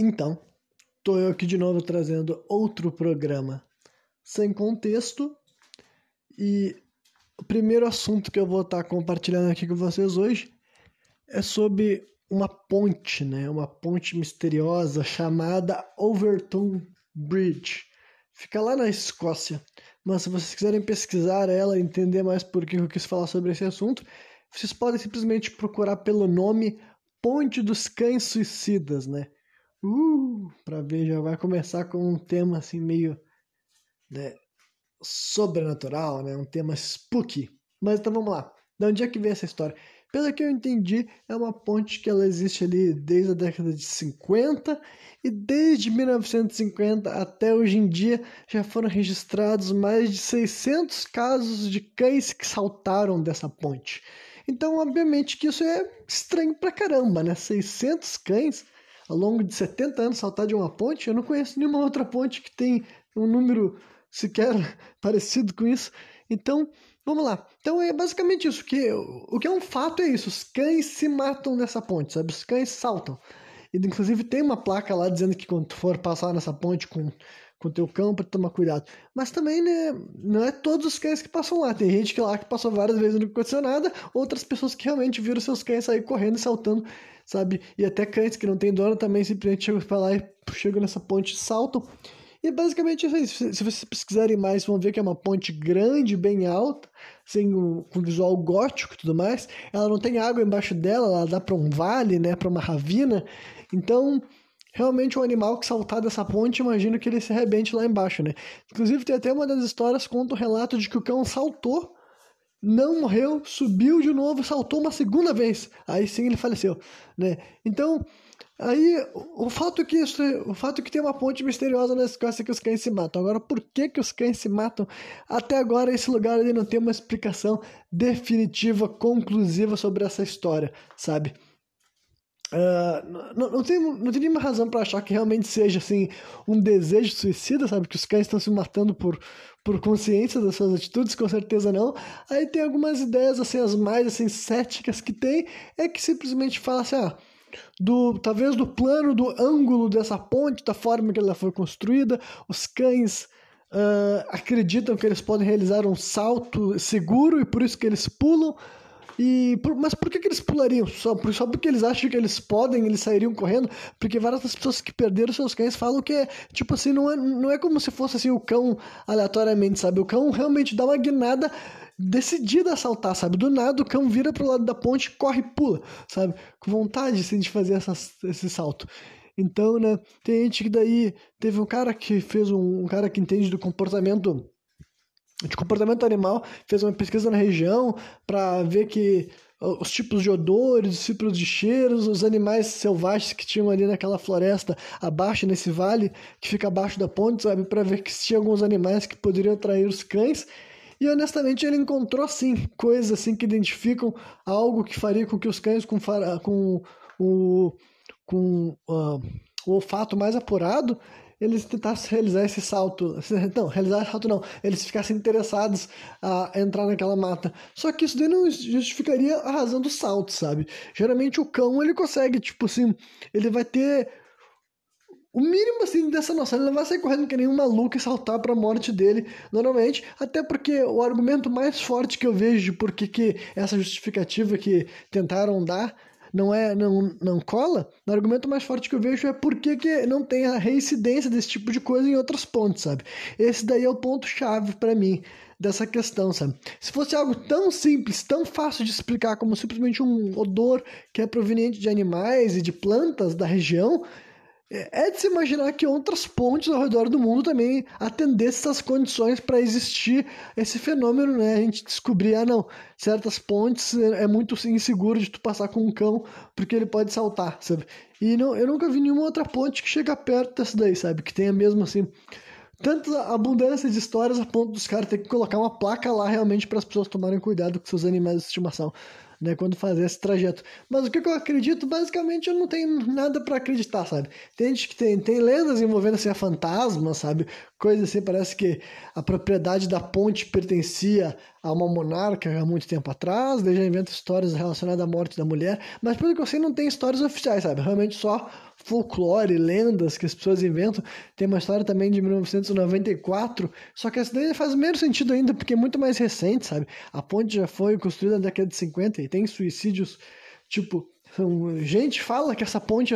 Então, tô eu aqui de novo trazendo outro programa sem contexto e o primeiro assunto que eu vou estar compartilhando aqui com vocês hoje é sobre uma ponte, né? Uma ponte misteriosa chamada Overton Bridge. Fica lá na Escócia. Mas se vocês quiserem pesquisar ela, entender mais por que eu quis falar sobre esse assunto, vocês podem simplesmente procurar pelo nome Ponte dos Cães Suicidas, né? Uh, pra ver, já vai começar com um tema assim meio né, sobrenatural, né? Um tema spooky. Mas então vamos lá. De onde é que vem essa história? Pelo que eu entendi, é uma ponte que ela existe ali desde a década de 50 e desde 1950 até hoje em dia já foram registrados mais de 600 casos de cães que saltaram dessa ponte. Então, obviamente que isso é estranho pra caramba, né? 600 cães ao longo de 70 anos saltar de uma ponte. Eu não conheço nenhuma outra ponte que tem um número sequer parecido com isso. Então, vamos lá. Então é basicamente isso. Que, o que é um fato é isso. Os cães se matam nessa ponte, sabe? Os cães saltam. E, inclusive tem uma placa lá dizendo que quando for passar nessa ponte com com teu cão para tomar cuidado. Mas também, né, não é todos os cães que passam lá. Tem gente que lá que passou várias vezes e não aconteceu nada, outras pessoas que realmente viram seus cães sair correndo e saltando, sabe? E até cães que não tem dono também simplesmente chegam para lá e chegam nessa ponte e saltam. E basicamente isso aí. Se vocês pesquisarem mais, vão ver que é uma ponte grande, bem alta, assim, com visual gótico e tudo mais. Ela não tem água embaixo dela, ela dá para um vale, né, para uma ravina. Então, realmente um animal que saltar dessa ponte, imagino que ele se arrebente lá embaixo, né? Inclusive, tem até uma das histórias conta o relato de que o cão saltou, não morreu, subiu de novo, saltou uma segunda vez. Aí sim ele faleceu, né? Então, Aí, o fato que isso, o fato que tem uma ponte misteriosa na Escócia que os cães se matam. Agora, por que que os cães se matam? Até agora esse lugar ele não tem uma explicação definitiva, conclusiva sobre essa história, sabe? Uh, não, não, tem, não tem nenhuma razão para achar que realmente seja assim um desejo suicida, sabe? Que os cães estão se matando por, por consciência das suas atitudes, com certeza não. Aí tem algumas ideias, assim, as mais assim, céticas que tem, é que simplesmente fala assim, ah, do talvez do plano, do ângulo dessa ponte, da forma que ela foi construída, os cães uh, acreditam que eles podem realizar um salto seguro e por isso que eles pulam. E, por, mas por que, que eles pulariam? Só, por, só porque eles acham que eles podem, eles sairiam correndo? Porque várias das pessoas que perderam seus cães falam que é, tipo assim, não é, não é como se fosse assim o cão aleatoriamente, sabe? O cão realmente dá uma guinada decidida a saltar, sabe? Do nada o cão vira pro lado da ponte, corre e pula, sabe? Com vontade assim, de fazer esse salto. Então, né, tem gente que daí teve um cara que fez um, um cara que entende do comportamento de comportamento animal, fez uma pesquisa na região para ver que os tipos de odores, os tipos de cheiros, os animais selvagens que tinham ali naquela floresta abaixo, nesse vale que fica abaixo da ponte, sabe? Para ver que tinha alguns animais que poderiam atrair os cães. E honestamente ele encontrou sim coisas assim que identificam algo que faria com que os cães com, com o, com, uh, o olfato mais apurado eles tentassem realizar esse salto. Não, realizar esse salto não. Eles ficassem interessados a entrar naquela mata. Só que isso daí não justificaria a razão do salto, sabe? Geralmente o cão, ele consegue, tipo assim, ele vai ter o mínimo assim dessa noção, ele não vai sair correndo que nem um maluco e saltar para a morte dele normalmente, até porque o argumento mais forte que eu vejo de por que essa justificativa que tentaram dar não é não, não cola, o argumento mais forte que eu vejo é por que, que não tem a reincidência desse tipo de coisa em outros pontos, sabe? Esse daí é o ponto-chave para mim dessa questão, sabe? Se fosse algo tão simples, tão fácil de explicar como simplesmente um odor que é proveniente de animais e de plantas da região, é de se imaginar que outras pontes ao redor do mundo também atendessem essas condições para existir esse fenômeno, né? A gente descobrir, ah, não, certas pontes é muito inseguro de tu passar com um cão porque ele pode saltar, sabe? E não, eu nunca vi nenhuma outra ponte que chega perto dessa daí, sabe? Que tenha mesmo assim tanta abundância de histórias a ponto dos caras ter que colocar uma placa lá realmente para as pessoas tomarem cuidado com seus animais de estimação né, quando fazer esse trajeto. Mas o que, eu acredito, basicamente, eu não tenho nada para acreditar, sabe? Tem gente que tem, tem lendas envolvendo assim, a fantasma, sabe? coisa assim, parece que a propriedade da ponte pertencia a uma monarca há muito tempo atrás, daí já inventa histórias relacionadas à morte da mulher, mas pelo que eu sei não tem histórias oficiais, sabe? Realmente só folclore, lendas que as pessoas inventam. Tem uma história também de 1994, só que essa daí faz menos sentido ainda, porque é muito mais recente, sabe? A ponte já foi construída na década de 50 e tem suicídios, tipo, gente fala que essa ponte,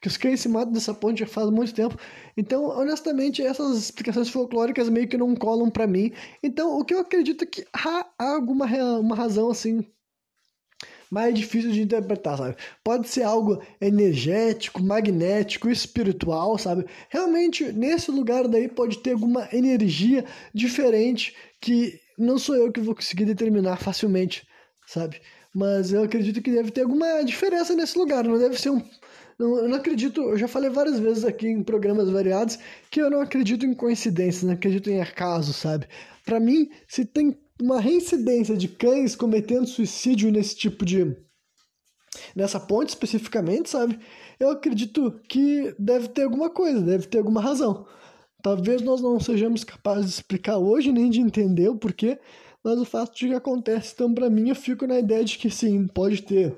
que os cães se matam dessa ponte já faz muito tempo. Então, honestamente, essas explicações folclóricas meio que não colam para mim. Então, o que eu acredito é que há, alguma uma razão assim mais difícil de interpretar, sabe? Pode ser algo energético, magnético, espiritual, sabe? Realmente, nesse lugar daí pode ter alguma energia diferente que não sou eu que vou conseguir determinar facilmente, sabe? Mas eu acredito que deve ter alguma diferença nesse lugar, não deve ser um. Não, eu não acredito, eu já falei várias vezes aqui em programas variados que eu não acredito em coincidências, não acredito em acaso, sabe? Para mim, se tem uma reincidência de cães cometendo suicídio nesse tipo de. nessa ponte especificamente, sabe? Eu acredito que deve ter alguma coisa, deve ter alguma razão. Talvez nós não sejamos capazes de explicar hoje nem de entender o porquê, mas o fato de que acontece, então, para mim, eu fico na ideia de que sim, pode ter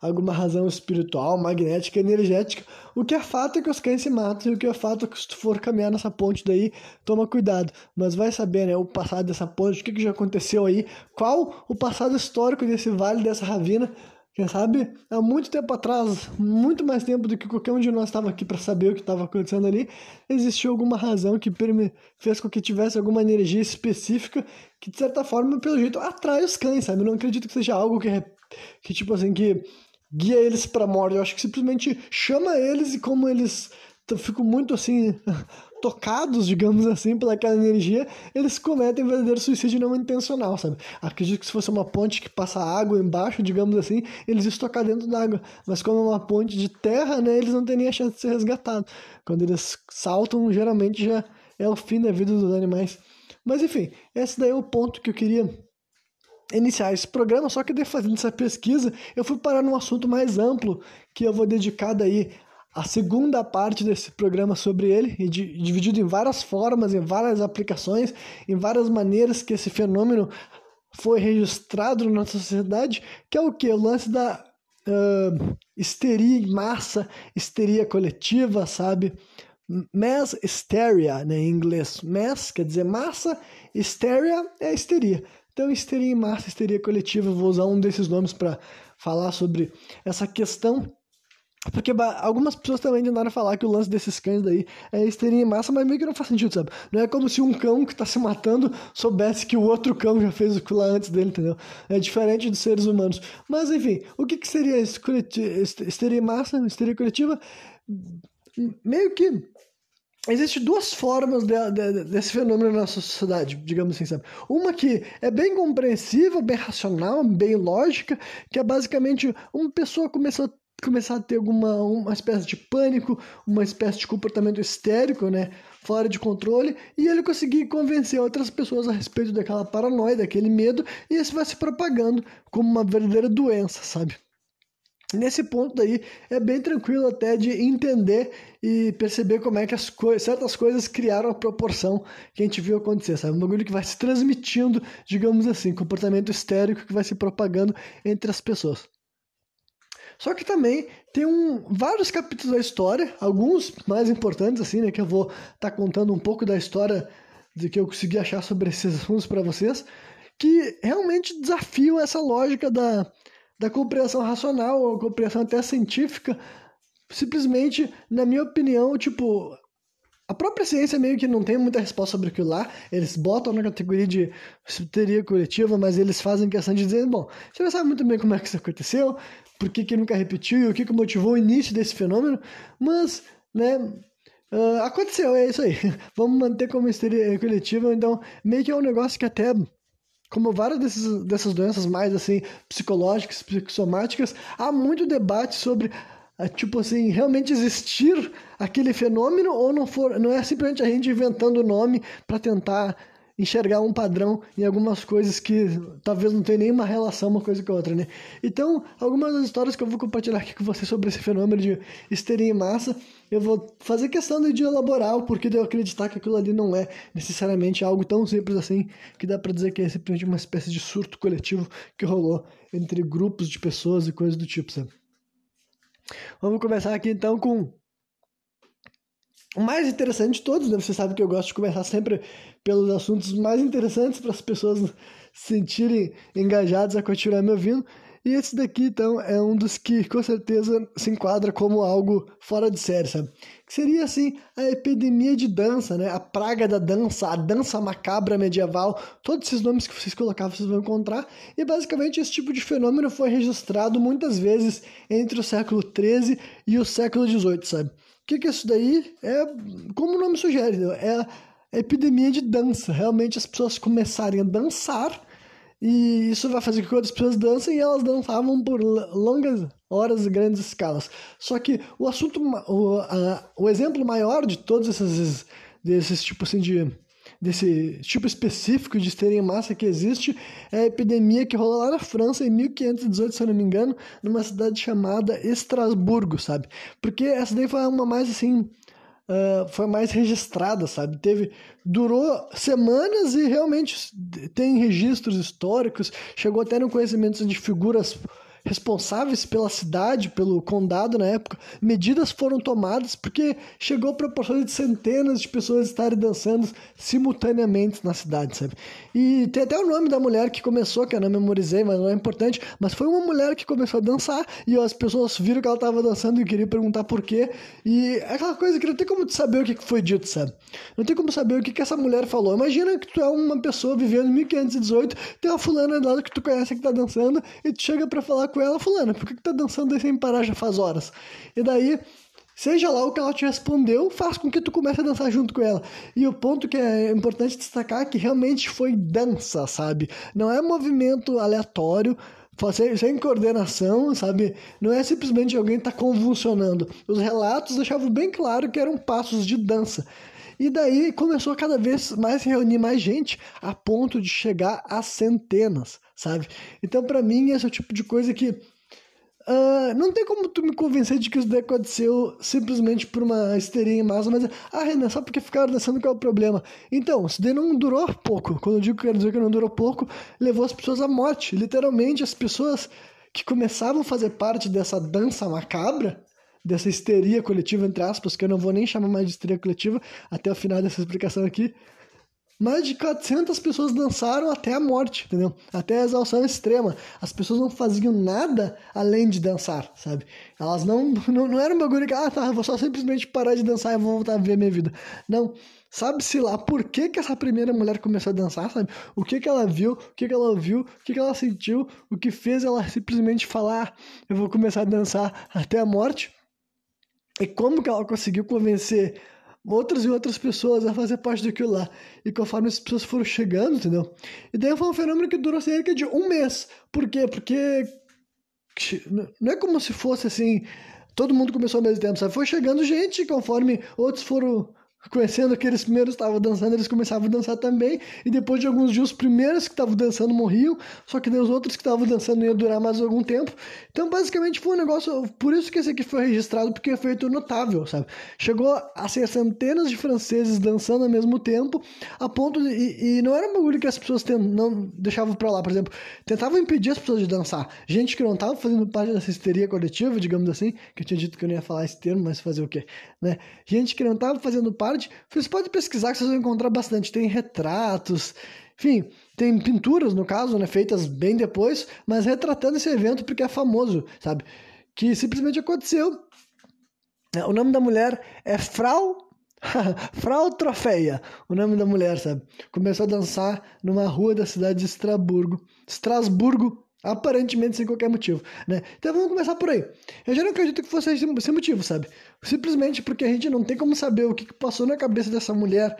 alguma razão espiritual, magnética, energética. O que é fato é que os cães se matam, e o que é fato é que se tu for caminhar nessa ponte daí, toma cuidado. Mas vai saber, né, o passado dessa ponte, o que, que já aconteceu aí, qual o passado histórico desse vale, dessa ravina, quem sabe, há muito tempo atrás, muito mais tempo do que qualquer um de nós estava aqui para saber o que estava acontecendo ali, existiu alguma razão que fez com que tivesse alguma energia específica que, de certa forma, pelo jeito, atrai os cães, sabe? Eu não acredito que seja algo que, que tipo assim, que guia eles para a morte. Eu acho que simplesmente chama eles e como eles ficam muito assim tocados, digamos assim, pelaquela energia, eles cometem verdadeiro suicídio não intencional, sabe? Acredito que se fosse uma ponte que passa água embaixo, digamos assim, eles iam tocar dentro d'água. Mas como é uma ponte de terra, né, eles não têm nem a chance de ser resgatados. Quando eles saltam, geralmente já é o fim da vida dos animais. Mas enfim, esse daí é o ponto que eu queria iniciar esse programa, só que de fazendo essa pesquisa, eu fui parar num assunto mais amplo que eu vou dedicar daí a segunda parte desse programa sobre ele, e dividido em várias formas, em várias aplicações, em várias maneiras que esse fenômeno foi registrado na nossa sociedade, que é o que? O lance da uh, histeria em massa, histeria coletiva, sabe? Mass hysteria, né, em inglês. Mass quer dizer massa, hysteria é histeria. Então, histeria em massa, histeria coletiva, vou usar um desses nomes para falar sobre essa questão porque algumas pessoas também tentaram falar que o lance desses cães daí é histeria em massa, mas meio que não faz sentido, sabe? Não é como se um cão que tá se matando soubesse que o outro cão já fez aquilo lá antes dele, entendeu? É diferente dos seres humanos. Mas enfim, o que, que seria histeria em massa, histeria coletiva? Meio que Existem duas formas de, de, desse fenômeno na nossa sociedade, digamos assim, sabe? Uma que é bem compreensível, bem racional, bem lógica, que é basicamente uma pessoa começou começar a ter alguma uma espécie de pânico, uma espécie de comportamento histérico, né, fora de controle, e ele conseguir convencer outras pessoas a respeito daquela paranoia, daquele medo, e isso vai se propagando como uma verdadeira doença, sabe? Nesse ponto daí é bem tranquilo até de entender e perceber como é que as certas coisas criaram a proporção que a gente viu acontecer, sabe? Um bagulho que vai se transmitindo, digamos assim, comportamento histérico que vai se propagando entre as pessoas. Só que também tem um, vários capítulos da história, alguns mais importantes, assim, né? Que eu vou estar tá contando um pouco da história de que eu consegui achar sobre esses assuntos para vocês, que realmente desafiam essa lógica da, da compreensão racional, ou compreensão até científica. Simplesmente, na minha opinião, tipo, a própria ciência meio que não tem muita resposta sobre aquilo lá. Eles botam na categoria de teoria coletiva, mas eles fazem questão de dizer, bom, você não sabe muito bem como é que isso aconteceu, por que, que nunca repetiu e o que, que motivou o início desse fenômeno, mas, né, uh, aconteceu, é isso aí. Vamos manter como histeria coletiva, então, meio que é um negócio que até como várias desses, dessas doenças mais assim psicológicas, psicossomáticas, há muito debate sobre tipo assim, realmente existir aquele fenômeno ou não for, não é simplesmente a gente inventando o nome para tentar enxergar um padrão em algumas coisas que talvez não tenha nenhuma relação uma coisa com a outra, né? Então, algumas das histórias que eu vou compartilhar aqui com você sobre esse fenômeno de histeria em massa, eu vou fazer questão de elaborar o porquê de eu acreditar que aquilo ali não é necessariamente algo tão simples assim, que dá para dizer que é simplesmente uma espécie de surto coletivo que rolou entre grupos de pessoas e coisas do tipo, sabe? Vamos começar aqui então com o mais interessante de todos, né? Você sabe que eu gosto de começar sempre pelos assuntos mais interessantes para as pessoas se sentirem engajadas a continuar me ouvindo. E esse daqui, então, é um dos que com certeza se enquadra como algo fora de série, sabe? Que seria, assim, a epidemia de dança, né? A praga da dança, a dança macabra medieval, todos esses nomes que vocês colocaram vocês vão encontrar. E basicamente esse tipo de fenômeno foi registrado muitas vezes entre o século XIII e o século XVIII, sabe? O que, que é isso daí? É, como o nome sugere, é a epidemia de dança. Realmente as pessoas começarem a dançar e isso vai fazer com que outras pessoas dancem e elas dançavam por longas horas e grandes escalas. Só que o assunto, o, a, o exemplo maior de todos esses, desses tipos assim de desse tipo específico de histeria em massa que existe é a epidemia que rolou lá na França em 1518, se eu não me engano, numa cidade chamada Estrasburgo, sabe? Porque essa daí foi uma mais assim. Uh, foi mais registrada, sabe? Teve durou semanas e realmente tem registros históricos, chegou até no conhecimento de figuras responsáveis pela cidade, pelo condado na época, medidas foram tomadas porque chegou a proporção de centenas de pessoas estarem dançando simultaneamente na cidade, sabe? E tem até o nome da mulher que começou, que eu não memorizei, mas não é importante, mas foi uma mulher que começou a dançar e as pessoas viram que ela estava dançando e queriam perguntar por quê. E é aquela coisa que não tem como saber o que foi dito, sabe? Não tem como saber o que, essa mulher falou. Imagina que tu é uma pessoa vivendo em 1518, tem uma fulana lá que tu conhece que tá dançando e tu chega para falar com ela, fulana, por que, que tá dançando aí sem parar já faz horas? E daí, seja lá o que ela te respondeu, faz com que tu comece a dançar junto com ela. E o ponto que é importante destacar é que realmente foi dança, sabe? Não é movimento aleatório, sem, sem coordenação, sabe? Não é simplesmente alguém tá convulsionando. Os relatos deixavam bem claro que eram passos de dança. E daí começou a cada vez mais reunir mais gente, a ponto de chegar a centenas, sabe? Então, para mim, esse é o tipo de coisa que Uh, não tem como tu me convencer de que isso aconteceu simplesmente por uma histeria em massa, mas, ah, Renan, só porque ficaram dançando qual é o problema? Então, isso daí não durou pouco. Quando eu digo que quero dizer que não durou pouco, levou as pessoas à morte. Literalmente, as pessoas que começavam a fazer parte dessa dança macabra, dessa histeria coletiva, entre aspas, que eu não vou nem chamar mais de histeria coletiva até o final dessa explicação aqui. Mais de 400 pessoas dançaram até a morte, entendeu? Até a exaustão extrema. As pessoas não faziam nada além de dançar, sabe? Elas não. Não, não era um bagulho que, ah, tá, vou só simplesmente parar de dançar e vou voltar a viver minha vida. Não. Sabe-se lá por que, que essa primeira mulher começou a dançar, sabe? O que, que ela viu, o que, que ela ouviu, o que, que ela sentiu, o que fez ela simplesmente falar, ah, eu vou começar a dançar até a morte. E como que ela conseguiu convencer outras e outras pessoas a fazer parte daquilo lá. E conforme as pessoas foram chegando, entendeu? E daí foi um fenômeno que durou cerca de um mês. Por quê? Porque não é como se fosse assim, todo mundo começou ao mesmo tempo, sabe? Foi chegando gente conforme outros foram conhecendo aqueles primeiros que estavam dançando, eles começavam a dançar também, e depois de alguns dias, os primeiros que estavam dançando morriam, só que os outros que estavam dançando iam durar mais algum tempo. Então, basicamente, foi um negócio. Por isso que esse aqui foi registrado, porque é feito notável, sabe? Chegou a ser centenas de franceses dançando ao mesmo tempo, a ponto de. E, e não era um bagulho que as pessoas não deixavam pra lá, por exemplo, tentavam impedir as pessoas de dançar. Gente que não estava fazendo parte dessa histeria coletiva, digamos assim, que eu tinha dito que eu não ia falar esse termo, mas fazer o quê? Né? Gente que não estava fazendo parte vocês podem pesquisar que vocês vão encontrar bastante. Tem retratos, enfim, tem pinturas, no caso, né, feitas bem depois, mas retratando esse evento porque é famoso, sabe? Que simplesmente aconteceu. O nome da mulher é Frau Frau Trofeia, o nome da mulher, sabe? Começou a dançar numa rua da cidade de Estrasburgo, Estrasburgo, Aparentemente sem qualquer motivo, né? Então vamos começar por aí. Eu já não acredito que fosse sem motivo, sabe? Simplesmente porque a gente não tem como saber o que passou na cabeça dessa mulher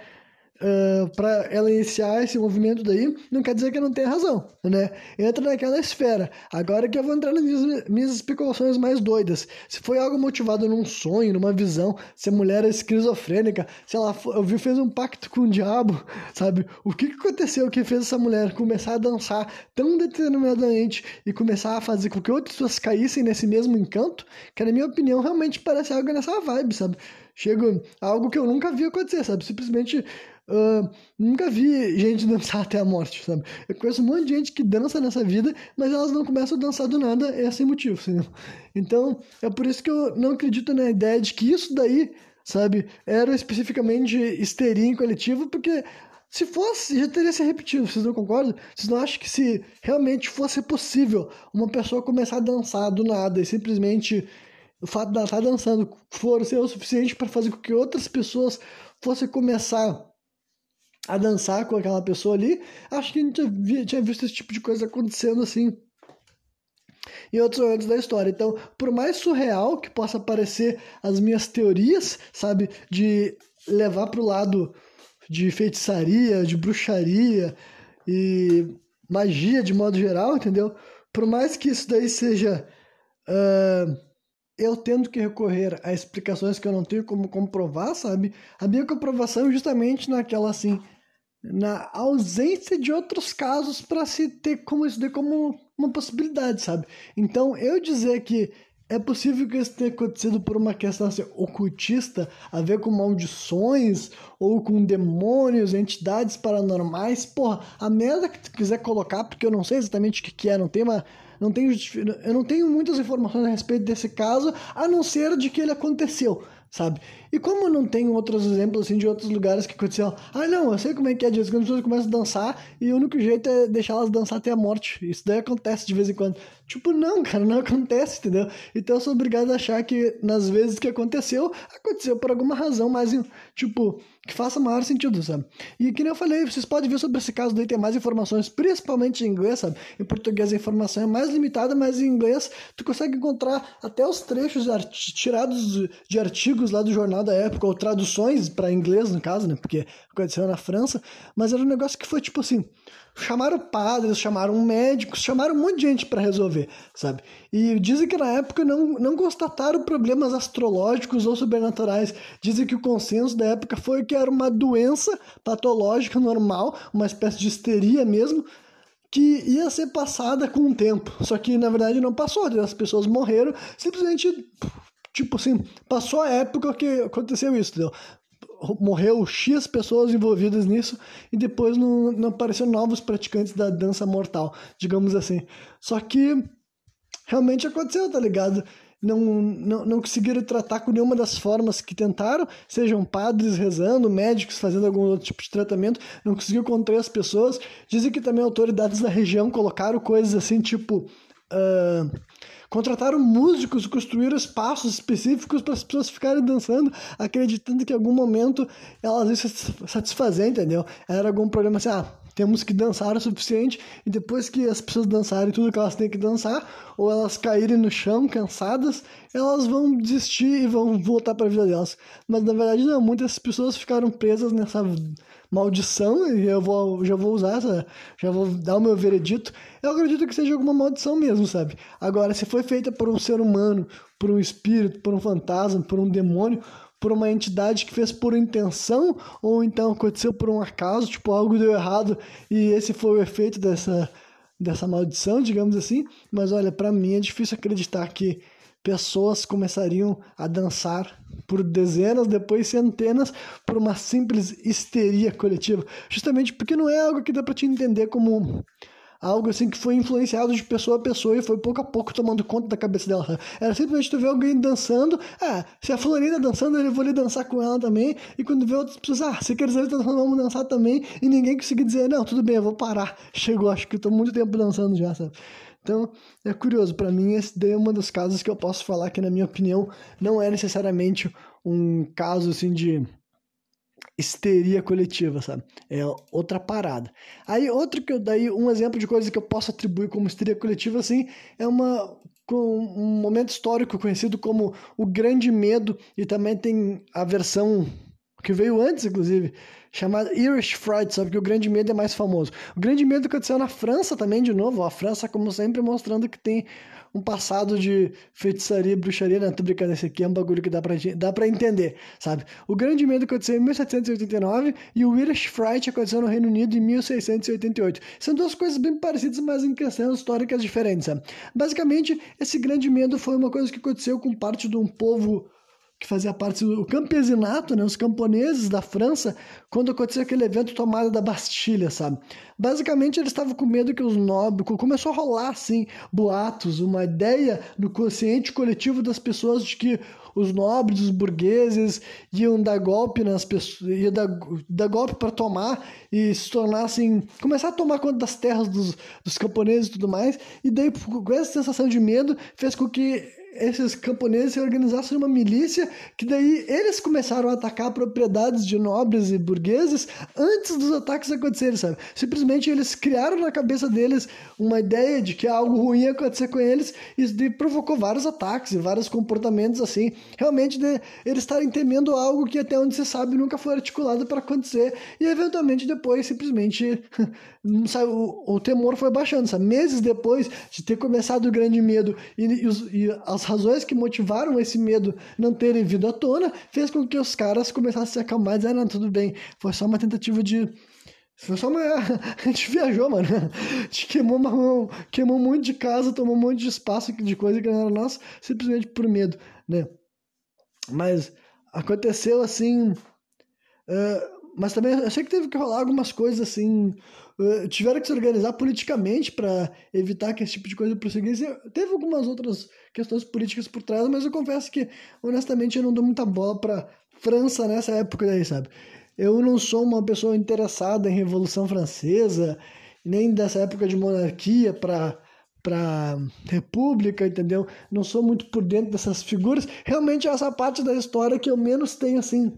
uh, para ela iniciar esse movimento daí, não quer dizer que não tenha razão, né? Entra naquela esfera. Agora que eu vou entrar nas minhas, minhas especulações mais doidas. Se foi algo motivado num sonho, numa visão, se a mulher é esquizofrênica, se ela eu vi, fez um pacto com o diabo, sabe? O que, que aconteceu que fez essa mulher começar a dançar tão determinadamente e começar a fazer com que outras pessoas caíssem nesse mesmo encanto, que na minha opinião realmente parece algo nessa vibe, sabe? Chega algo que eu nunca vi acontecer, sabe? Simplesmente Uh, nunca vi gente dançar até a morte, sabe? Eu conheço um monte de gente que dança nessa vida, mas elas não começam a dançar do nada, é sem motivo, assim, Então, é por isso que eu não acredito na ideia de que isso daí, sabe, era especificamente histeria em coletivo, porque se fosse, já teria se repetido, vocês não concordam? Vocês não acham que se realmente fosse possível uma pessoa começar a dançar do nada e simplesmente o fato de ela estar dançando for ser o suficiente para fazer com que outras pessoas fossem começar a dançar com aquela pessoa ali, acho que a gente tinha visto esse tipo de coisa acontecendo assim em outros momentos da história. Então, por mais surreal que possa parecer as minhas teorias, sabe, de levar para o lado de feitiçaria, de bruxaria e magia de modo geral, entendeu? Por mais que isso daí seja uh, eu tendo que recorrer a explicações que eu não tenho como comprovar, sabe? A minha comprovação é justamente naquela assim na ausência de outros casos para se ter como isso como uma possibilidade, sabe? Então, eu dizer que é possível que isso tenha acontecido por uma questão assim, ocultista, a ver com maldições ou com demônios, entidades paranormais. Porra, a merda que tu quiser colocar, porque eu não sei exatamente o que, que é, não tem uma. Não tenho, eu não tenho muitas informações a respeito desse caso, a não ser de que ele aconteceu sabe? E como não tem outros exemplos assim de outros lugares que aconteceu, ah não, eu sei como é que é disso, quando as pessoas começam a dançar e o único jeito é deixar elas dançar até a morte. Isso daí acontece de vez em quando. Tipo, não, cara, não acontece, entendeu? Então eu sou obrigado a achar que nas vezes que aconteceu, aconteceu por alguma razão, mas tipo, que faça maior sentido, sabe? E que nem eu falei, vocês podem ver sobre esse caso daí, tem mais informações, principalmente em inglês, sabe? Em português a informação é mais limitada, mas em inglês tu consegue encontrar até os trechos tirados de artigos lá do jornal da época, ou traduções para inglês, no caso, né? Porque aconteceu na França, mas era um negócio que foi tipo assim chamaram padres, chamaram médicos, chamaram um monte de gente para resolver, sabe? E dizem que na época não, não constataram problemas astrológicos ou sobrenaturais. Dizem que o consenso da época foi que era uma doença patológica normal, uma espécie de histeria mesmo, que ia ser passada com o tempo. Só que na verdade não passou, as pessoas morreram, simplesmente tipo assim, passou a época que aconteceu isso, entendeu? Morreu X pessoas envolvidas nisso e depois não, não apareceram novos praticantes da dança mortal, digamos assim. Só que realmente aconteceu, tá ligado? Não, não, não conseguiram tratar com nenhuma das formas que tentaram, sejam padres rezando, médicos fazendo algum outro tipo de tratamento, não conseguiu conter as pessoas. Dizem que também autoridades da região colocaram coisas assim, tipo. Uh, Contrataram músicos, construíram espaços específicos para as pessoas ficarem dançando, acreditando que em algum momento elas iam se satisfazer, entendeu? Era algum problema assim, ah, temos que dançar o suficiente e depois que as pessoas dançarem tudo que elas têm que dançar, ou elas caírem no chão cansadas, elas vão desistir e vão voltar para a vida delas. Mas na verdade não, muitas pessoas ficaram presas nessa maldição, e eu vou, já vou usar essa, já vou dar o meu veredito, eu acredito que seja alguma maldição mesmo, sabe? Agora, se foi feita por um ser humano, por um espírito, por um fantasma, por um demônio, por uma entidade que fez por intenção, ou então aconteceu por um acaso, tipo, algo deu errado e esse foi o efeito dessa, dessa maldição, digamos assim. Mas olha, para mim é difícil acreditar que pessoas começariam a dançar por dezenas, depois centenas, por uma simples histeria coletiva. Justamente porque não é algo que dá para te entender como algo assim que foi influenciado de pessoa a pessoa e foi pouco a pouco tomando conta da cabeça dela. Era simplesmente tu ver alguém dançando, ah, se a Florinda dançando, eu vou ali dançar com ela também, e quando vê outras pessoas, ah, se quer dizer vamos dançar também, e ninguém conseguir dizer, não, tudo bem, eu vou parar. Chegou, acho que eu tô muito tempo dançando já, sabe? Então, é curioso, para mim esse daí é uma dos casos que eu posso falar que na minha opinião não é necessariamente um caso assim de histeria coletiva, sabe? É outra parada. Aí outro que eu daí um exemplo de coisa que eu posso atribuir como histeria coletiva assim é uma um momento histórico conhecido como o Grande Medo e também tem a versão que veio antes, inclusive, chamado Irish Fright, sabe que o Grande Medo é mais famoso. O Grande Medo aconteceu na França também, de novo, a França, como sempre, mostrando que tem um passado de feitiçaria e bruxaria. Não, tô brincando, esse aqui é um bagulho que dá pra, dá pra entender, sabe? O Grande Medo aconteceu em 1789 e o Irish Fright aconteceu no Reino Unido em 1688. São duas coisas bem parecidas, mas em questões históricas diferentes, sabe? Basicamente, esse Grande Medo foi uma coisa que aconteceu com parte de um povo que fazia parte do campesinato, né, os camponeses da França, quando aconteceu aquele evento tomada da Bastilha, sabe? Basicamente, eles estavam com medo que os nobres... Começou a rolar, assim, boatos, uma ideia no consciente coletivo das pessoas de que os nobres, os burgueses iam dar golpe nas pessoas, iam dar, dar golpe para tomar e se tornar assim, começar a tomar conta das terras dos, dos camponeses e tudo mais, e daí com essa sensação de medo fez com que esses camponeses se organizassem uma milícia, que daí eles começaram a atacar propriedades de nobres e burgueses antes dos ataques acontecerem, sabe? Simplesmente eles criaram na cabeça deles uma ideia de que algo ruim ia acontecer com eles e provocou vários ataques e vários comportamentos assim, realmente de eles estarem temendo algo que até onde se sabe nunca foi articulado para acontecer e eventualmente depois simplesmente sabe, o, o temor foi baixando, sabe? Meses depois de ter começado o grande medo e, e, os, e as razões que motivaram esse medo não terem vindo à tona, fez com que os caras começassem a se acalmar e dizer, ah, não, tudo bem, foi só uma tentativa de... Foi só uma... A gente viajou, mano. A gente queimou, uma... queimou muito de casa, tomou um monte de espaço de coisa que não era nossa, simplesmente por medo, né? Mas aconteceu assim... Uh, mas também eu sei que teve que rolar algumas coisas assim tiveram que se organizar politicamente para evitar que esse tipo de coisa prosseguisse. Teve algumas outras questões políticas por trás, mas eu confesso que, honestamente, eu não dou muita bola para França nessa época daí, sabe? Eu não sou uma pessoa interessada em Revolução Francesa, nem dessa época de monarquia para para república, entendeu? Não sou muito por dentro dessas figuras. Realmente essa parte da história que eu menos tenho assim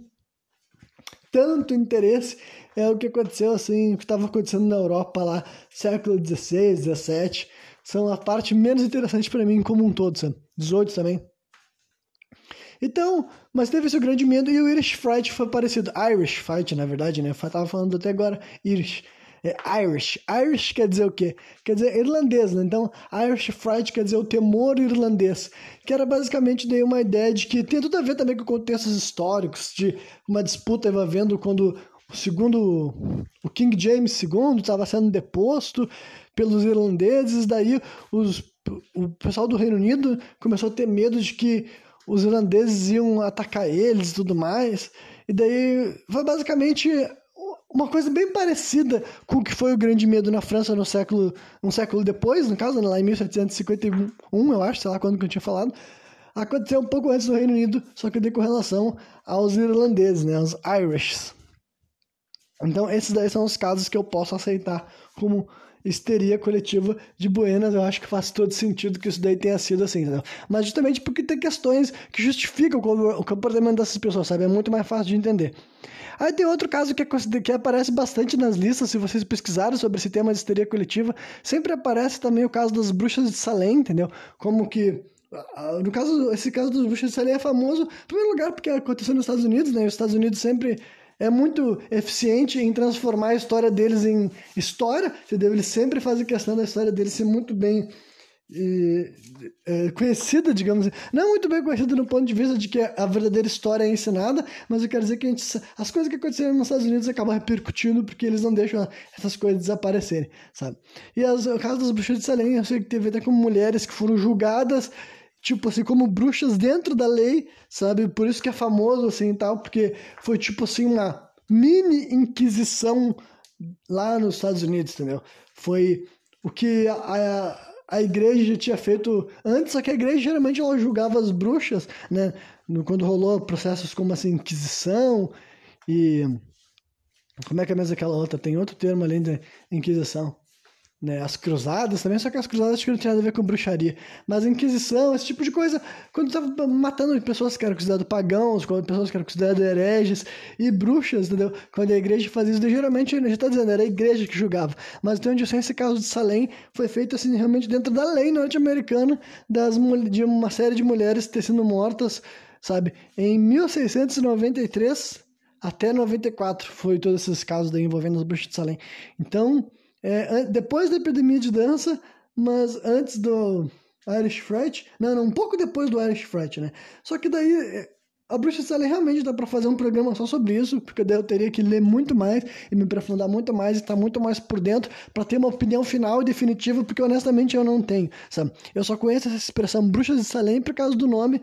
tanto interesse é o que aconteceu assim, o que estava acontecendo na Europa lá, século XVI, XVII, são a parte menos interessante para mim como um todo, sabe? 18 também. Então, mas teve esse grande medo e o Irish Fright foi parecido. Irish Fight, na verdade, né? Eu tava falando até agora Irish. É Irish. Irish quer dizer o quê? Quer dizer irlandês, né? Então, Irish Fright quer dizer o temor irlandês. Que era basicamente daí uma ideia de que tem tudo a ver também com contextos históricos, de uma disputa envolvendo quando segundo o King James II estava sendo deposto pelos irlandeses, daí os, o pessoal do Reino Unido começou a ter medo de que os irlandeses iam atacar eles e tudo mais. E daí foi basicamente uma coisa bem parecida com o que foi o Grande Medo na França no século, um século depois, no caso, lá em 1751, eu acho, sei lá quando que eu tinha falado. Aconteceu um pouco antes do Reino Unido, só que com relação aos irlandeses, né, aos Irish. Então, esses daí são os casos que eu posso aceitar como histeria coletiva de Buenas. Eu acho que faz todo sentido que isso daí tenha sido assim, entendeu? Mas justamente porque tem questões que justificam o comportamento dessas pessoas, sabe? É muito mais fácil de entender. Aí tem outro caso que, é, que aparece bastante nas listas, se vocês pesquisarem sobre esse tema de histeria coletiva, sempre aparece também o caso das bruxas de Salem, entendeu? Como que no caso, esse caso dos bruxas de Salem é famoso, em primeiro lugar, porque aconteceu nos Estados Unidos, né? Os Estados Unidos sempre é muito eficiente em transformar a história deles em história, entendeu? Eles sempre fazem questão da história deles ser muito bem e, é, conhecida, digamos assim. Não muito bem conhecida no ponto de vista de que a verdadeira história é ensinada, mas eu quero dizer que gente, as coisas que aconteceram nos Estados Unidos acabam repercutindo porque eles não deixam essas coisas desaparecerem, sabe? E as, o caso das bruxas de Salem, eu sei que teve até com mulheres que foram julgadas tipo assim, como bruxas dentro da lei, sabe? Por isso que é famoso assim e tal, porque foi tipo assim uma mini inquisição lá nos Estados Unidos, entendeu? Foi o que a, a, a igreja tinha feito antes, só que a igreja geralmente ela julgava as bruxas, né? Quando rolou processos como assim, inquisição e como é que é mesmo aquela outra? Tem outro termo além da inquisição né, as cruzadas também, só que as cruzadas acho que não tinha nada a ver com bruxaria. Mas a Inquisição, esse tipo de coisa, quando estava matando pessoas que eram consideradas pagãos, quando pessoas que eram consideradas hereges e bruxas, entendeu? Quando a igreja fazia isso, geralmente, já está dizendo, era a igreja que julgava. Mas então, onde eu esse caso de Salem foi feito assim, realmente dentro da lei norte-americana de uma série de mulheres ter sido mortas, sabe? Em 1693, até 94 foi todos esses casos daí envolvendo as bruxas de Salem. Então, é, depois da epidemia de dança, mas antes do Irish Fright, não, não, um pouco depois do Irish Fright, né? Só que daí é, a Bruxa Salem realmente dá para fazer um programa só sobre isso, porque daí eu teria que ler muito mais e me aprofundar muito mais e estar muito mais por dentro para ter uma opinião final e definitiva, porque honestamente eu não tenho, sabe? Eu só conheço essa expressão Bruxas de Salem por causa do nome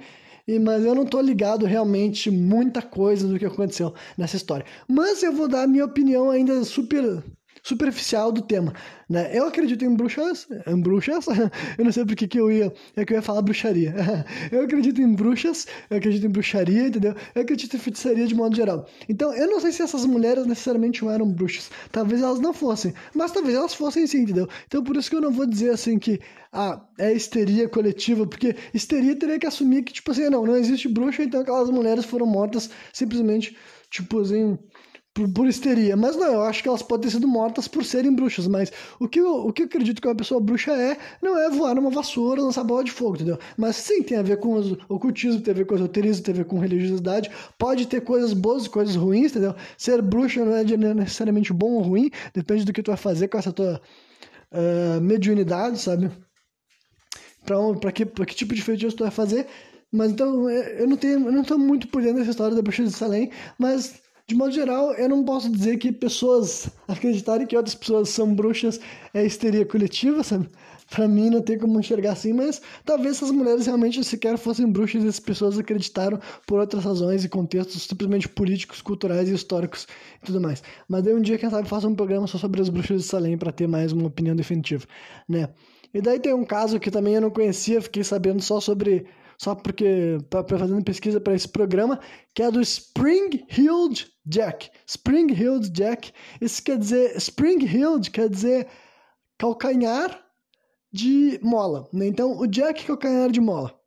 e, mas eu não tô ligado realmente muita coisa do que aconteceu nessa história. Mas eu vou dar a minha opinião ainda super superficial do tema, né? Eu acredito em bruxas, em bruxas, eu não sei porque que eu ia, é que eu ia falar bruxaria. Eu acredito em bruxas, eu acredito em bruxaria, entendeu? Eu acredito em feitiçaria de modo geral. Então, eu não sei se essas mulheres necessariamente não eram bruxas. Talvez elas não fossem, mas talvez elas fossem sim, entendeu? Então, por isso que eu não vou dizer assim que ah, é histeria coletiva, porque histeria teria que assumir que, tipo assim, não, não existe bruxa, então aquelas mulheres foram mortas simplesmente, tipo assim, por, por, histeria. Mas não, eu acho que elas podem ter sido mortas por serem bruxas. Mas o que, eu, o que eu acredito que uma pessoa bruxa é, não é voar numa vassoura, lançar bola de fogo, entendeu? Mas sim, tem a ver com ocultismo, tem a ver com esoterismo, tem a ver com religiosidade. Pode ter coisas boas e coisas ruins, entendeu? Ser bruxa não é necessariamente bom ou ruim, depende do que tu vai fazer com essa tua uh, mediunidade, sabe? Para que, pra que tipo de feitiço tu vai fazer. Mas então, é, eu não tenho, eu não tô muito por dentro dessa história da bruxa de Salem, mas de modo geral, eu não posso dizer que pessoas acreditarem que outras pessoas são bruxas é histeria coletiva, sabe? Pra mim não tem como enxergar assim, mas talvez essas mulheres realmente sequer fossem bruxas e as pessoas acreditaram por outras razões e contextos simplesmente políticos, culturais e históricos e tudo mais. Mas daí um dia, quem sabe, faça um programa só sobre as bruxas de Salem para ter mais uma opinião definitiva, né? E daí tem um caso que também eu não conhecia, fiquei sabendo só sobre só porque para fazendo pesquisa para esse programa, que é do Spring-Heeled Jack. Spring-Heeled Jack, isso quer dizer Spring-Heeled quer dizer calcanhar de mola, né? Então, o Jack calcanhar de mola.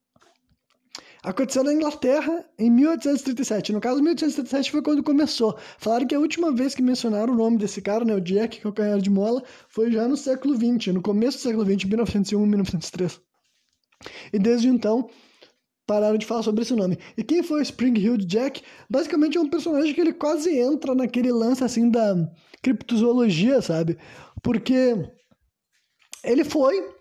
Aconteceu na Inglaterra em 1837. No caso, 1837 foi quando começou. Falaram que a última vez que mencionaram o nome desse cara, né, o Jack calcanhar de mola, foi já no século XX, no começo do século XX, 1901, 1903. E desde então, pararam de falar sobre esse nome. E quem foi Spring Hill Jack? Basicamente é um personagem que ele quase entra naquele lance assim da criptozoologia, sabe? Porque ele foi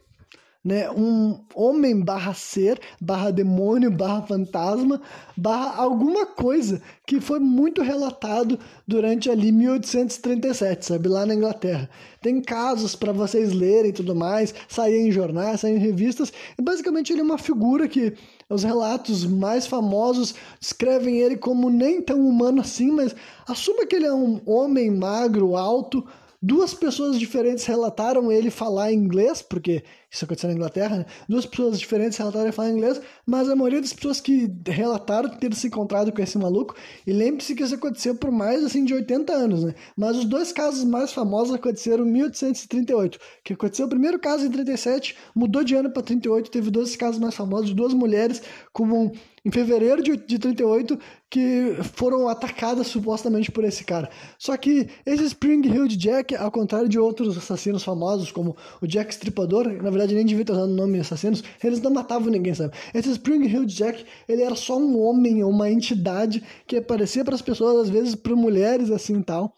né, um homem barra ser, barra demônio, barra fantasma, barra alguma coisa que foi muito relatado durante ali 1837, sabe, lá na Inglaterra. Tem casos para vocês lerem e tudo mais, sair em jornais, sair em revistas, e basicamente ele é uma figura que os relatos mais famosos descrevem ele como nem tão humano assim, mas assuma que ele é um homem magro, alto, Duas pessoas diferentes relataram ele falar inglês, porque isso aconteceu na Inglaterra, né? Duas pessoas diferentes relataram ele falar inglês, mas a maioria das pessoas que relataram ter se encontrado com esse maluco, e lembre-se que isso aconteceu por mais assim de 80 anos, né? Mas os dois casos mais famosos aconteceram em 1838, que aconteceu o primeiro caso em 37, mudou de ano para 38, teve dois casos mais famosos, duas mulheres com um em fevereiro de, de 38 que foram atacadas supostamente por esse cara. Só que esse Spring Hill Jack, ao contrário de outros assassinos famosos, como o Jack Stripador, na verdade nem devia ter usado o nome assassinos, eles não matavam ninguém, sabe? Esse Spring Hill Jack, ele era só um homem, uma entidade que aparecia para as pessoas, às vezes para mulheres assim tal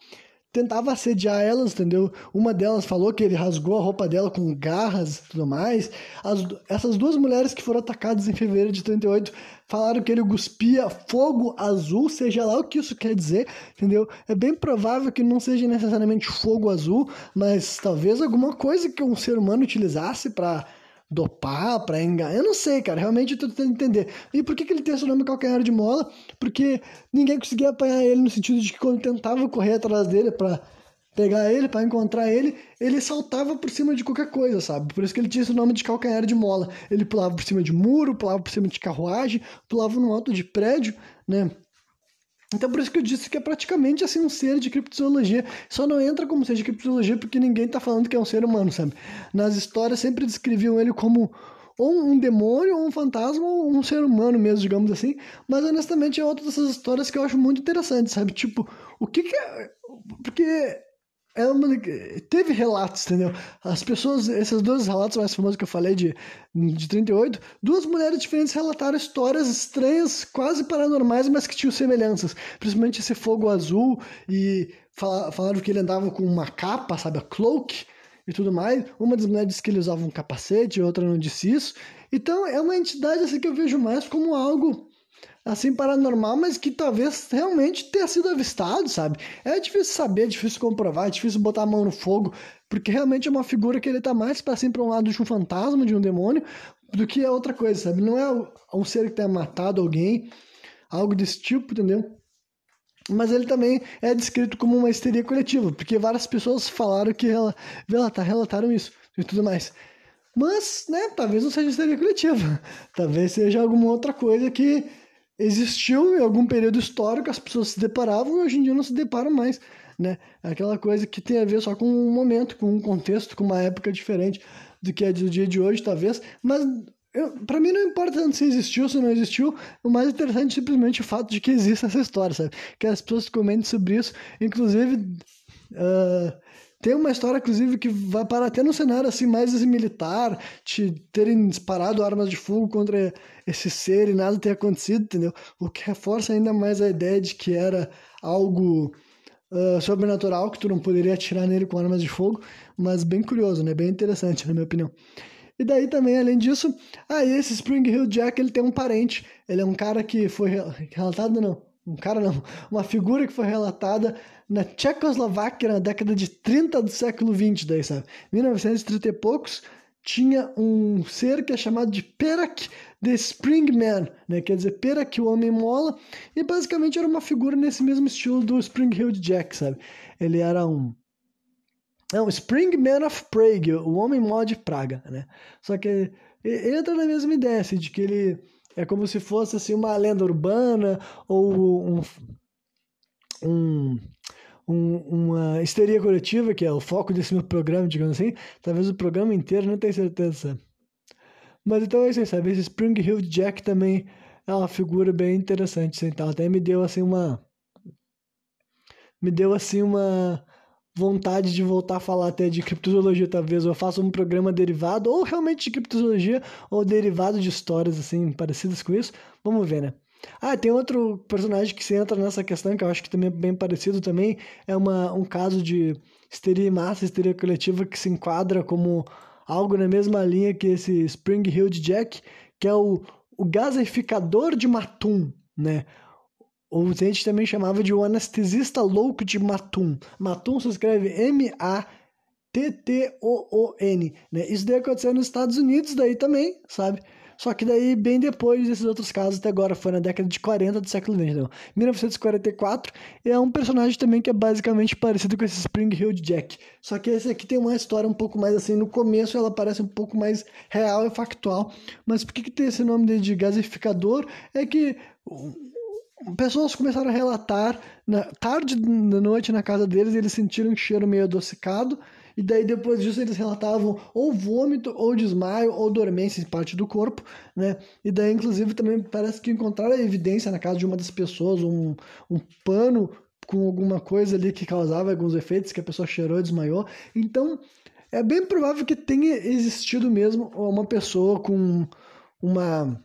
tentava assediar elas, entendeu? Uma delas falou que ele rasgou a roupa dela com garras e tudo mais. As, essas duas mulheres que foram atacadas em fevereiro de 38 falaram que ele cuspia fogo azul, seja lá o que isso quer dizer, entendeu? É bem provável que não seja necessariamente fogo azul, mas talvez alguma coisa que um ser humano utilizasse para dopar, para enganar. Eu não sei, cara. Realmente eu tô tentando entender. E por que, que ele tem esse nome calcanhar de mola? Porque ninguém conseguia apanhar ele no sentido de que quando tentava correr atrás dele para pegar ele, para encontrar ele, ele saltava por cima de qualquer coisa, sabe? Por isso que ele tinha esse nome de calcanhar de mola. Ele pulava por cima de muro, pulava por cima de carruagem, pulava no alto de prédio, né? Então por isso que eu disse que é praticamente assim um ser de criptozoologia. Só não entra como ser de criptozoologia porque ninguém está falando que é um ser humano, sabe? Nas histórias sempre descreviam ele como ou um demônio, ou um fantasma, ou um ser humano mesmo, digamos assim. Mas honestamente é outra dessas histórias que eu acho muito interessante, sabe? Tipo, o que que é... Porque é uma, teve relatos, entendeu? As pessoas, esses dois relatos mais famosos que eu falei de, de 38, duas mulheres diferentes relataram histórias estranhas, quase paranormais, mas que tinham semelhanças. Principalmente esse fogo azul e falaram que ele andava com uma capa, sabe, a cloak e tudo mais. Uma das mulheres disse que ele usava um capacete, outra não disse isso. Então é uma entidade assim que eu vejo mais como algo assim paranormal, mas que talvez realmente tenha sido avistado, sabe? É difícil saber, é difícil comprovar, é difícil botar a mão no fogo, porque realmente é uma figura que ele tá mais para assim para um lado de um fantasma, de um demônio, do que é outra coisa, sabe? Não é um ser que tenha matado alguém, algo desse tipo, entendeu? Mas ele também é descrito como uma histeria coletiva, porque várias pessoas falaram que ela, relataram isso e tudo mais. Mas, né, talvez não seja histeria coletiva. Talvez seja alguma outra coisa que existiu em algum período histórico, as pessoas se deparavam e hoje em dia não se deparam mais, né? É aquela coisa que tem a ver só com um momento, com um contexto, com uma época diferente do que é do dia de hoje, talvez, mas para mim não importa tanto se existiu ou se não existiu, o mais interessante é simplesmente o fato de que existe essa história, sabe? Que as pessoas comentem sobre isso, inclusive uh, tem uma história, inclusive, que vai parar até no cenário assim mais militar, de terem disparado armas de fogo contra esse ser e nada ter acontecido, entendeu? O que reforça ainda mais a ideia de que era algo uh, sobrenatural, que tu não poderia atirar nele com armas de fogo, mas bem curioso, né? Bem interessante, na minha opinião. E daí também, além disso, ah, esse Spring Hill Jack, ele tem um parente. Ele é um cara que foi relatado, não, um cara não, uma figura que foi relatada na Tchecoslováquia na década de 30 do século 20, daí, sabe? 1930 e poucos, tinha um ser que é chamado de Perak the Springman, né? Quer dizer, Perak, o homem mola, e basicamente era uma figura nesse mesmo estilo do Spring Hill Jack, sabe? Ele era um é um Springman of Prague, o homem mola de Praga, né? Só que entra na mesma ideia, assim, de que ele é como se fosse assim uma lenda urbana ou um, um um, uma histeria coletiva, que é o foco desse meu programa, digamos assim. Talvez o programa inteiro, não tenho certeza. Mas então é isso aí, sabe? Esse Spring Hill Jack também é uma figura bem interessante, assim, então até me deu assim uma me deu assim uma vontade de voltar a falar até de criptozoologia, talvez eu faça um programa derivado ou realmente de criptozoologia ou derivado de histórias assim parecidas com isso. Vamos ver, né? Ah, tem outro personagem que se entra nessa questão, que eu acho que também é bem parecido também, é uma, um caso de histeria massa, histeria coletiva, que se enquadra como algo na mesma linha que esse Spring Hill Jack, que é o, o gasificador de Matum, né? Ou a gente também chamava de o anestesista louco de Matum. Matum se escreve M-A-T-T-O-O-N, né? Isso daí aconteceu nos Estados Unidos daí também, sabe? Só que daí, bem depois desses outros casos, até agora, foi na década de 40 do século XX. Então, 1944 é um personagem também que é basicamente parecido com esse Spring Hill Jack. Só que esse aqui tem uma história um pouco mais assim, no começo ela parece um pouco mais real e factual. Mas por que, que tem esse nome de gasificador? É que pessoas começaram a relatar na tarde da noite na casa deles, eles sentiram um cheiro meio adocicado e daí depois disso eles relatavam ou vômito, ou desmaio, ou dormência em parte do corpo, né? E daí, inclusive, também parece que encontraram evidência na casa de uma das pessoas, um, um pano com alguma coisa ali que causava alguns efeitos, que a pessoa cheirou e desmaiou. Então, é bem provável que tenha existido mesmo uma pessoa com uma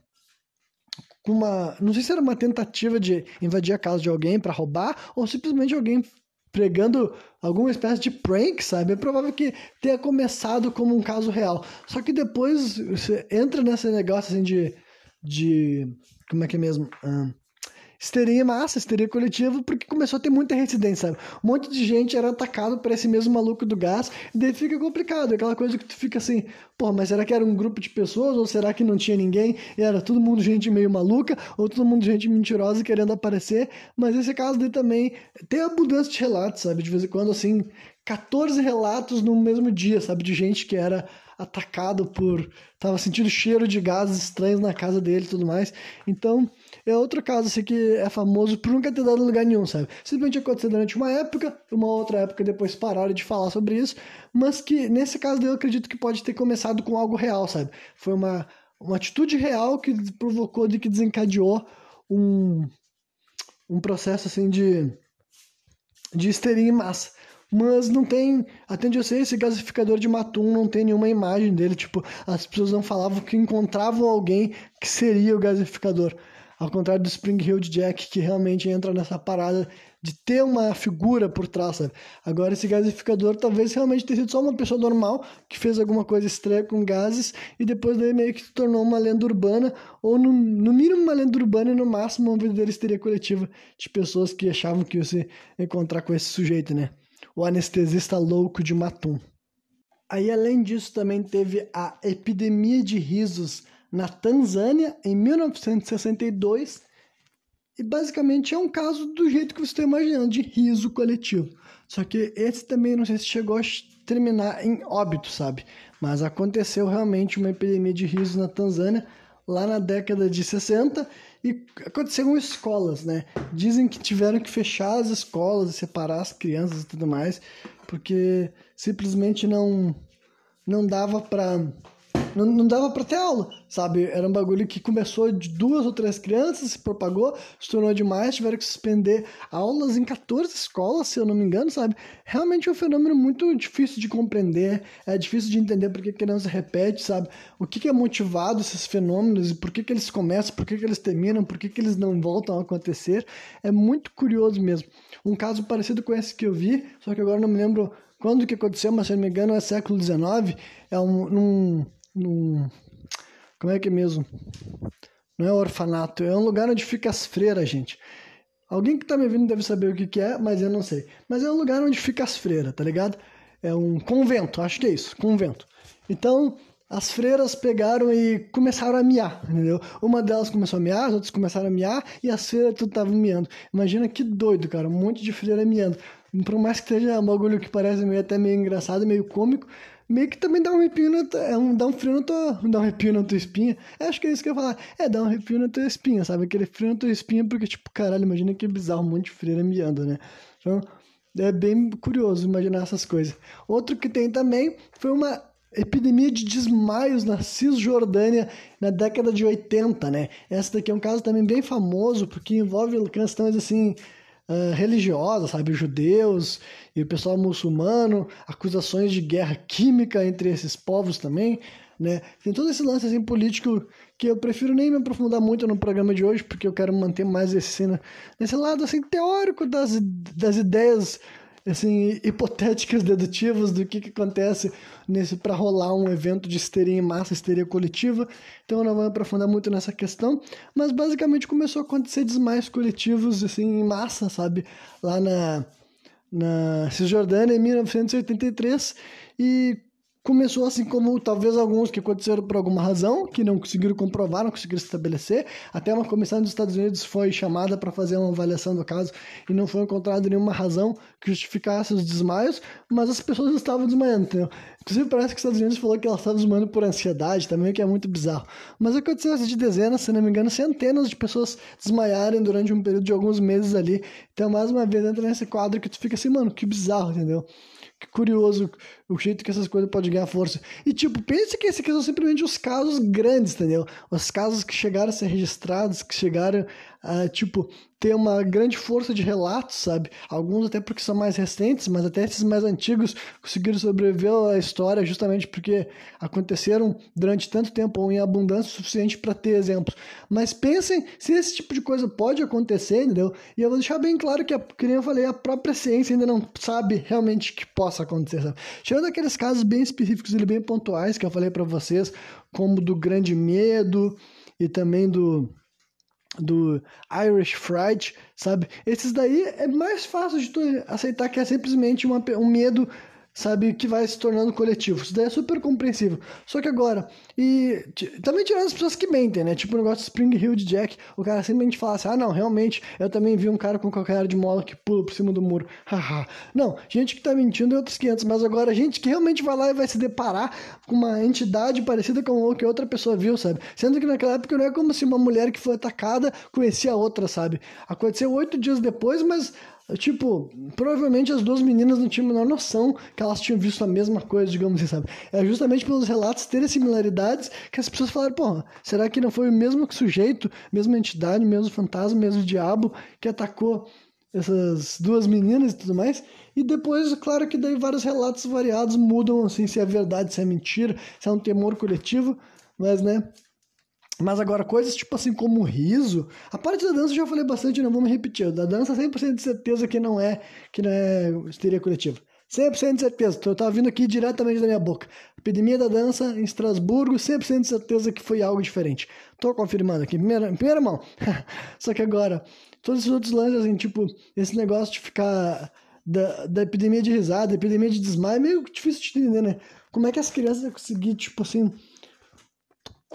com uma, não sei se era uma tentativa de invadir a casa de alguém para roubar ou simplesmente alguém pregando alguma espécie de prank, sabe? É provável que tenha começado como um caso real. Só que depois você entra nesse negócio assim de. de como é que é mesmo? Ah, histeria massa, histeria coletiva, porque começou a ter muita reincidência, sabe? Um monte de gente era atacado por esse mesmo maluco do gás, e daí fica complicado, aquela coisa que tu fica assim, pô, mas será que era um grupo de pessoas, ou será que não tinha ninguém, e era todo mundo gente meio maluca, ou todo mundo gente mentirosa querendo aparecer, mas esse caso dele também tem abundância de relatos, sabe? De vez em quando, assim, 14 relatos no mesmo dia, sabe? De gente que era atacado por. tava sentindo cheiro de gases estranhos na casa dele e tudo mais. Então, é outro caso assim que é famoso por nunca ter dado lugar nenhum, sabe? Simplesmente aconteceu durante uma época, uma outra época depois pararam de falar sobre isso, mas que nesse caso eu acredito que pode ter começado com algo real, sabe? Foi uma, uma atitude real que provocou, de que desencadeou um, um processo assim de, de histeria em massa. Mas não tem, até onde eu sei, esse gasificador de Matum não tem nenhuma imagem dele. Tipo, as pessoas não falavam que encontravam alguém que seria o gasificador. Ao contrário do Spring Hill de Jack, que realmente entra nessa parada de ter uma figura por trás, sabe? Agora, esse gasificador talvez realmente tenha sido só uma pessoa normal que fez alguma coisa estranha com gases e depois daí meio que se tornou uma lenda urbana, ou no, no mínimo uma lenda urbana e no máximo uma verdadeira histeria coletiva de pessoas que achavam que ia se encontrar com esse sujeito, né? O anestesista louco de Matum. Aí, além disso, também teve a epidemia de risos na Tanzânia em 1962 e basicamente é um caso do jeito que você está imaginando, de riso coletivo. Só que esse também não sei se chegou a terminar em óbito, sabe? Mas aconteceu realmente uma epidemia de riso na Tanzânia lá na década de 60 e aconteceu em escolas, né? Dizem que tiveram que fechar as escolas, separar as crianças e tudo mais, porque simplesmente não não dava para não, não dava para ter aula, sabe? Era um bagulho que começou de duas ou três crianças, se propagou, se tornou demais, tiveram que suspender aulas em 14 escolas, se eu não me engano, sabe? Realmente é um fenômeno muito difícil de compreender, é difícil de entender por que criança repete, sabe? O que, que é motivado esses fenômenos e por que, que eles começam, por que, que eles terminam, por que, que eles não voltam a acontecer. É muito curioso mesmo. Um caso parecido com esse que eu vi, só que agora não me lembro quando que aconteceu, mas se não me engano é século XIX, é um, num, num. Como é que é mesmo? Não é orfanato, é um lugar onde fica as freiras, gente. Alguém que tá me ouvindo deve saber o que, que é, mas eu não sei. Mas é um lugar onde fica as freiras, tá ligado? É um convento, acho que é isso, convento. Então, as freiras pegaram e começaram a miar, entendeu? Uma delas começou a miar, as outras começaram a miar e as freiras tudo estavam miando. Imagina que doido, cara, um monte de freira miando. Por mais que seja um bagulho que parece meio, até meio engraçado, meio cômico, meio que também dá um arrepio, na tua, é um, dá um frio na tua, dá um arrepio na tua espinha. Acho que é isso que eu ia falar. É, dá um arrepio na tua espinha, sabe? Aquele frio na tua espinha, porque, tipo, caralho, imagina que bizarro, um monte de freira miando, né? Então, é bem curioso imaginar essas coisas. Outro que tem também foi uma epidemia de desmaios na Cisjordânia na década de 80, né? Essa daqui é um caso também bem famoso, porque envolve questões, assim, religiosas, sabe? Judeus e o pessoal muçulmano, acusações de guerra química entre esses povos também, né? Tem todo esse lance assim, político que eu prefiro nem me aprofundar muito no programa de hoje, porque eu quero manter mais esse, nesse lado assim, teórico das, das ideias assim, hipotéticas, dedutivas do que, que acontece nesse para rolar um evento de histeria em massa, histeria coletiva. Então eu não vou aprofundar muito nessa questão, mas basicamente começou a acontecer desmaios coletivos assim em massa, sabe, lá na na Cisjordânia em 1983 e começou assim como talvez alguns que aconteceram por alguma razão, que não conseguiram comprovar, não conseguiram estabelecer. Até uma comissão dos Estados Unidos foi chamada para fazer uma avaliação do caso e não foi encontrada nenhuma razão que justificasse os desmaios, mas as pessoas estavam desmaiando, entendeu? Inclusive parece que os Estados Unidos falou que elas estavam desmaiando por ansiedade também, que é muito bizarro. Mas aconteceu de dezenas, se não me engano, centenas de pessoas desmaiarem durante um período de alguns meses ali. Então, mais uma vez, entra nesse quadro que tu fica assim, mano, que bizarro, entendeu? Que curioso o jeito que essas coisas podem ganhar força. E, tipo, pense que esses aqui são simplesmente os casos grandes, entendeu? Os casos que chegaram a ser registrados, que chegaram a, tipo, ter uma grande força de relatos, sabe? Alguns até porque são mais recentes, mas até esses mais antigos conseguiram sobreviver à história justamente porque aconteceram durante tanto tempo ou em abundância suficiente para ter exemplos. Mas pensem se esse tipo de coisa pode acontecer, entendeu? E eu vou deixar bem claro que, como eu falei, a própria ciência ainda não sabe realmente que possa acontecer, sabe? Tirando aqueles casos bem específicos e bem pontuais que eu falei para vocês, como do grande medo e também do do Irish Fright, sabe? Esses daí é mais fácil de aceitar que é simplesmente uma, um medo sabe, que vai se tornando coletivo. Isso daí é super compreensível. Só que agora, e também tirando as pessoas que mentem, né? Tipo o negócio do Spring Hill de Jack, o cara simplesmente fala assim: ah, não, realmente, eu também vi um cara com qualquer de mola que pula por cima do muro. Haha. não, gente que tá mentindo é outros 500, mas agora gente que realmente vai lá e vai se deparar com uma entidade parecida com o que outra pessoa viu, sabe? Sendo que naquela época não é como se uma mulher que foi atacada conhecia a outra, sabe? Aconteceu oito dias depois, mas Tipo, provavelmente as duas meninas não tinham a menor noção que elas tinham visto a mesma coisa, digamos assim, sabe? É justamente pelos relatos terem similaridades que as pessoas falaram, pô, será que não foi o mesmo sujeito, mesma entidade, mesmo fantasma, mesmo diabo que atacou essas duas meninas e tudo mais. E depois, claro que daí vários relatos variados mudam, assim, se é verdade, se é mentira, se é um temor coletivo, mas, né, mas agora, coisas tipo assim como riso. A parte da dança eu já falei bastante, não vou me repetir. Da dança, 100% de certeza que não é que não é histeria coletiva. 100% de certeza. Eu tava vindo aqui diretamente da minha boca. Epidemia da dança em Estrasburgo, 100% de certeza que foi algo diferente. Tô confirmando aqui, primeira, primeira mão. Só que agora, todos os outros lances, assim, tipo, esse negócio de ficar da, da epidemia de risada, epidemia de desmaio, é meio difícil de entender, né? Como é que as crianças conseguir, tipo assim,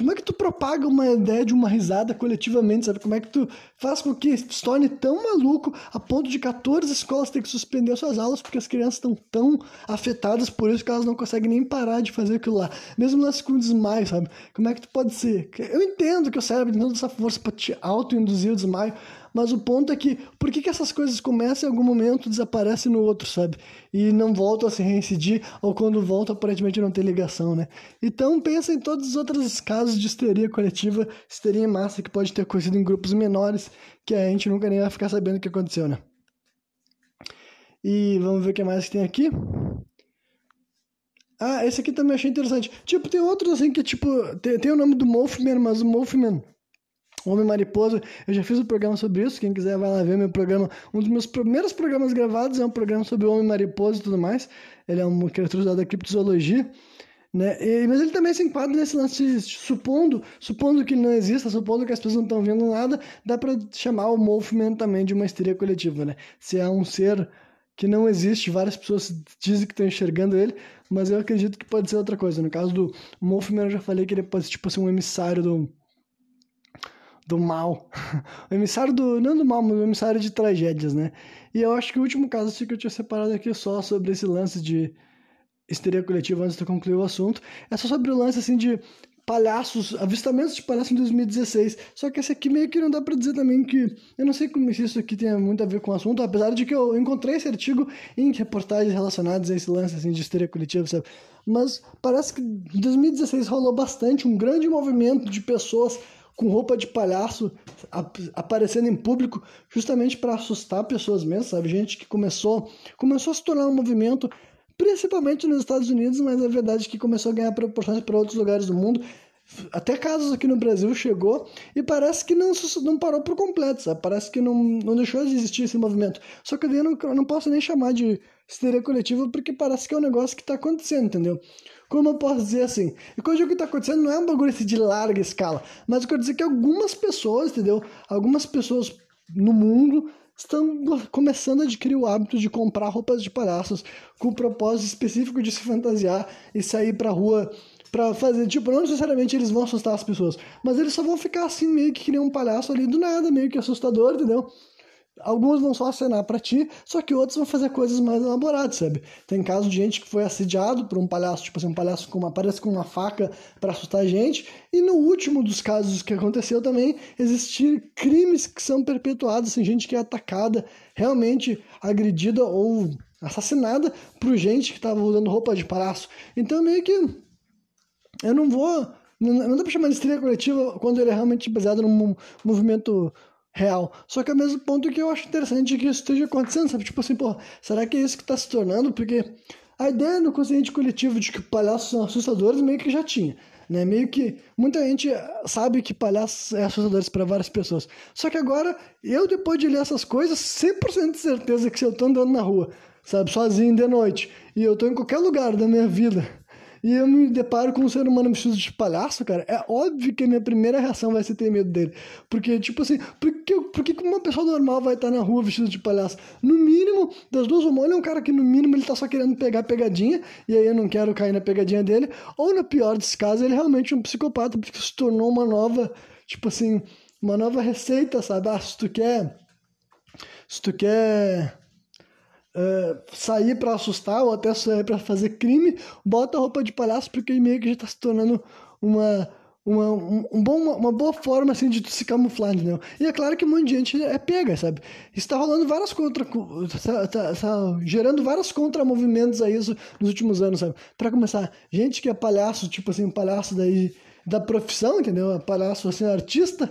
como é que tu propaga uma ideia de uma risada coletivamente, sabe? Como é que tu faz com que se torne tão maluco a ponto de 14 escolas ter que suspender suas aulas porque as crianças estão tão afetadas por isso que elas não conseguem nem parar de fazer aquilo lá. Mesmo lance com desmaio, sabe? Como é que tu pode ser? Eu entendo que o cérebro tem toda essa força para te auto-induzir o desmaio, mas o ponto é que, por que, que essas coisas começam em algum momento desaparecem no outro, sabe? E não voltam a se reincidir, ou quando voltam, aparentemente não tem ligação, né? Então, pensa em todos os outros casos de histeria coletiva, histeria em massa, que pode ter acontecido em grupos menores, que a gente nunca nem vai ficar sabendo o que aconteceu, né? E vamos ver o que mais que tem aqui. Ah, esse aqui também achei interessante. Tipo, tem outros assim que, tipo, tem, tem o nome do Wolfman, mas o Homem Mariposa, eu já fiz um programa sobre isso, quem quiser vai lá ver meu programa. Um dos meus primeiros programas gravados é um programa sobre o Homem Mariposa e tudo mais. Ele é uma criatura da criptozoologia, né? E, mas ele também se enquadra nesse lance, supondo, supondo que não exista, supondo que as pessoas não estão vendo nada, dá para chamar o movimento também de uma histeria coletiva, né? Se é um ser que não existe, várias pessoas dizem que estão enxergando ele, mas eu acredito que pode ser outra coisa. No caso do Wolfman, eu já falei que ele pode tipo, ser um emissário do do mal. o emissário do. Não do mal, mas o emissário de tragédias, né? E eu acho que o último caso que eu tinha separado aqui só sobre esse lance de histeria coletiva antes de eu concluir o assunto. É só sobre o lance assim de palhaços, avistamentos de palhaços em 2016. Só que esse aqui meio que não dá para dizer também que. Eu não sei como se isso aqui tem muito a ver com o assunto, apesar de que eu encontrei esse artigo em reportagens relacionadas a esse lance assim, de histeria coletiva, sabe? Mas parece que em 2016 rolou bastante um grande movimento de pessoas com roupa de palhaço aparecendo em público justamente para assustar pessoas mesmo, sabe? Gente que começou, começou a se tornar um movimento, principalmente nos Estados Unidos, mas é verdade que começou a ganhar proporções para outros lugares do mundo. Até casos aqui no Brasil chegou e parece que não, não parou por completo, sabe? Parece que não, não deixou de existir esse movimento. Só que eu não, eu não posso nem chamar de histeria coletiva porque parece que é um negócio que está acontecendo, entendeu? Como eu posso dizer assim? E quando o que está acontecendo não é um bagulho de larga escala, mas eu quero dizer que algumas pessoas, entendeu? Algumas pessoas no mundo estão começando a adquirir o hábito de comprar roupas de palhaços com o propósito específico de se fantasiar e sair pra rua pra fazer, tipo, não necessariamente eles vão assustar as pessoas, mas eles só vão ficar assim meio que que nem um palhaço ali do nada, meio que assustador, entendeu? Alguns vão só acenar para ti, só que outros vão fazer coisas mais elaboradas, sabe? Tem caso de gente que foi assediado por um palhaço, tipo assim, um palhaço com uma, aparece com uma faca para assustar a gente. E no último dos casos que aconteceu também, existir crimes que são perpetuados, assim, gente que é atacada, realmente agredida ou assassinada por gente que estava usando roupa de palhaço. Então, meio que eu não vou. Não, dá pra chamar de estreia coletiva quando ele é realmente baseado num movimento real. Só que ao mesmo ponto que eu acho interessante que isso esteja acontecendo, sabe? Tipo assim, pô, será que é isso que está se tornando? Porque a ideia do consciente coletivo de que palhaços são assustadores meio que já tinha. Né? Meio que muita gente sabe que palhaços é assustadores para várias pessoas. Só que agora, eu depois de ler essas coisas, 100% de certeza que se eu tô andando na rua, sabe, sozinho de noite, e eu tô em qualquer lugar da minha vida, e eu me deparo com um ser humano vestido de palhaço, cara, é óbvio que a minha primeira reação vai ser ter medo dele. Porque, tipo assim, por que, uma pessoa normal vai estar na rua vestido de palhaço? No mínimo, das duas, uma, é um cara que no mínimo ele tá só querendo pegar pegadinha, e aí eu não quero cair na pegadinha dele, ou no pior dos casos, ele é realmente um psicopata, porque se tornou uma nova, tipo assim, uma nova receita, sabe? Ah, se tu quer. Se tu quer uh, sair para assustar ou até sair para fazer crime, bota a roupa de palhaço porque meio que já está se tornando uma uma, um, bom, uma, boa forma assim de se camuflar, entendeu? E é claro que um monte de gente é pega, sabe? Está rolando várias contra. Tá, tá, tá gerando vários contramovimentos a isso nos últimos anos, sabe? Para começar, gente que é palhaço, tipo assim, palhaço daí da profissão, entendeu? Palhaço assim, artista,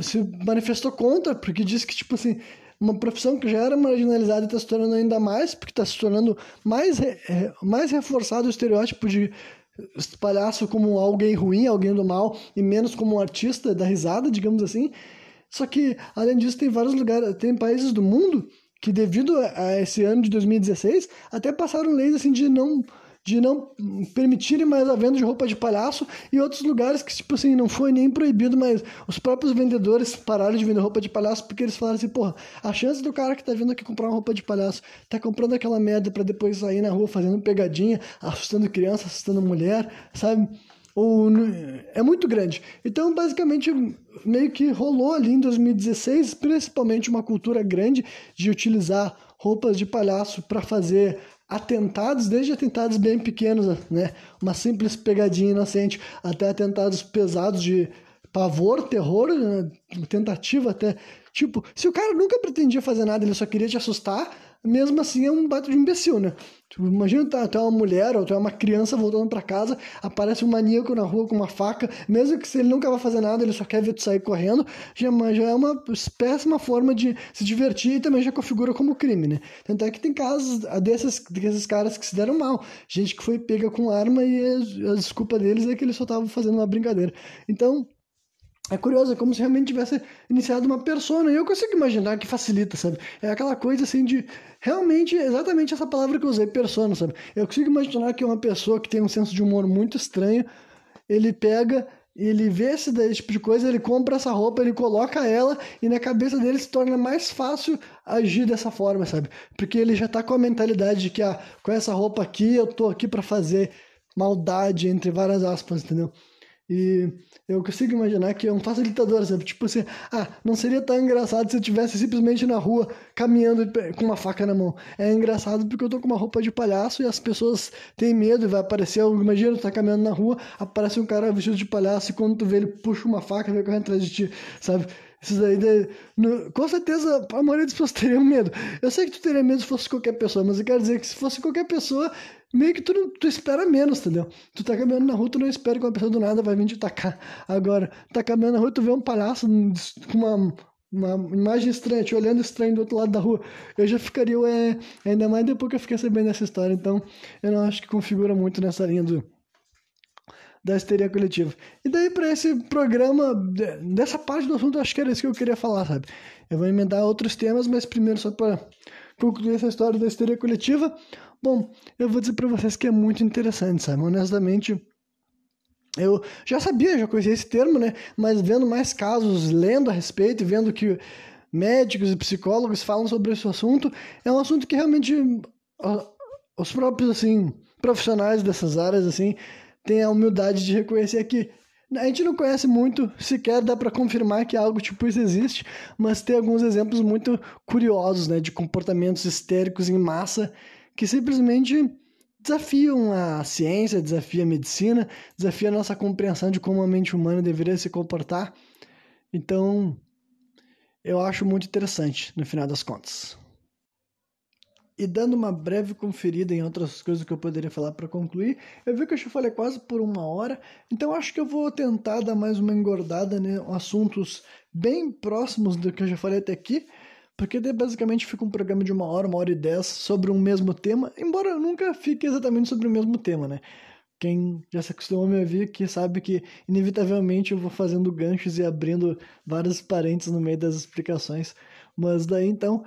se manifestou contra, porque disse que, tipo assim, uma profissão que já era marginalizada e está se tornando ainda mais, porque está se tornando mais, mais reforçado o estereótipo de palhaço como alguém ruim, alguém do mal, e menos como um artista da risada, digamos assim. Só que, além disso, tem vários lugares, tem países do mundo que, devido a esse ano de 2016, até passaram leis assim de não de não permitirem mais a venda de roupa de palhaço e outros lugares que, tipo assim, não foi nem proibido, mas os próprios vendedores pararam de vender roupa de palhaço porque eles falaram assim, porra, a chance do cara que tá vindo aqui comprar uma roupa de palhaço tá comprando aquela merda para depois sair na rua fazendo pegadinha, assustando criança, assustando mulher, sabe? Ou, é muito grande. Então, basicamente, meio que rolou ali em 2016, principalmente uma cultura grande de utilizar roupas de palhaço para fazer atentados, desde atentados bem pequenos, né? Uma simples pegadinha inocente, até atentados pesados de pavor, terror, né? tentativa até. Tipo, se o cara nunca pretendia fazer nada, ele só queria te assustar, mesmo assim é um bato de imbecil, né? Tipo, imagina tu, tu é uma mulher ou tu é uma criança voltando para casa, aparece um maníaco na rua com uma faca, mesmo que ele nunca vai fazer nada, ele só quer ver tu sair correndo, já, já é uma péssima forma de se divertir e também já configura como crime, né? Tanto é que tem casos desses, desses caras que se deram mal, gente que foi pega com arma e a, a desculpa deles é que eles só estavam fazendo uma brincadeira. Então, é curioso, é como se realmente tivesse iniciado uma persona. E eu consigo imaginar que facilita, sabe? É aquela coisa assim de. Realmente, exatamente essa palavra que eu usei, persona, sabe? Eu consigo imaginar que uma pessoa que tem um senso de humor muito estranho, ele pega, ele vê esse, tipo de coisa, ele compra essa roupa, ele coloca ela e na cabeça dele se torna mais fácil agir dessa forma, sabe? Porque ele já tá com a mentalidade de que, ah, com essa roupa aqui eu tô aqui para fazer maldade, entre várias aspas, entendeu? E eu consigo imaginar que é um facilitador, sabe? Tipo assim, ah, não seria tão engraçado se eu estivesse simplesmente na rua caminhando com uma faca na mão. É engraçado porque eu tô com uma roupa de palhaço e as pessoas têm medo vai aparecer. Imagina, tu tá caminhando na rua, aparece um cara vestido de palhaço e quando tu vê ele puxa uma faca e vai correndo atrás de ti, sabe? Isso daí, no, com certeza, a maioria das pessoas teriam medo. Eu sei que tu teria medo se fosse qualquer pessoa, mas eu quero dizer que se fosse qualquer pessoa, meio que tu, não, tu espera menos, entendeu? Tu tá caminhando na rua, tu não espera que uma pessoa do nada vai vir te atacar. Agora, tá caminhando na rua, tu vê um palhaço com uma, uma imagem estranha, te olhando estranho do outro lado da rua. Eu já ficaria, é, ainda mais depois que eu fiquei sabendo dessa história. Então, eu não acho que configura muito nessa linha do da histeria coletiva. E daí, para esse programa, dessa parte do assunto, acho que era isso que eu queria falar, sabe? Eu vou emendar outros temas, mas primeiro, só para concluir essa história da histeria coletiva, bom, eu vou dizer para vocês que é muito interessante, sabe? Honestamente, eu já sabia, já conhecia esse termo, né? Mas vendo mais casos, lendo a respeito vendo que médicos e psicólogos falam sobre esse assunto, é um assunto que realmente os próprios, assim, profissionais dessas áreas, assim, tem a humildade de reconhecer que a gente não conhece muito, sequer dá para confirmar que algo tipo isso existe, mas tem alguns exemplos muito curiosos, né, de comportamentos histéricos em massa que simplesmente desafiam a ciência, desafiam a medicina, desafiam a nossa compreensão de como a mente humana deveria se comportar. Então, eu acho muito interessante, no final das contas. E dando uma breve conferida em outras coisas que eu poderia falar para concluir, eu vi que eu já falei quase por uma hora, então acho que eu vou tentar dar mais uma engordada, né? Assuntos bem próximos do que eu já falei até aqui, porque basicamente fica um programa de uma hora, uma hora e dez sobre um mesmo tema, embora nunca fique exatamente sobre o mesmo tema, né? Quem já se acostumou a me ouvir que sabe que inevitavelmente eu vou fazendo ganchos e abrindo vários parênteses no meio das explicações. Mas daí então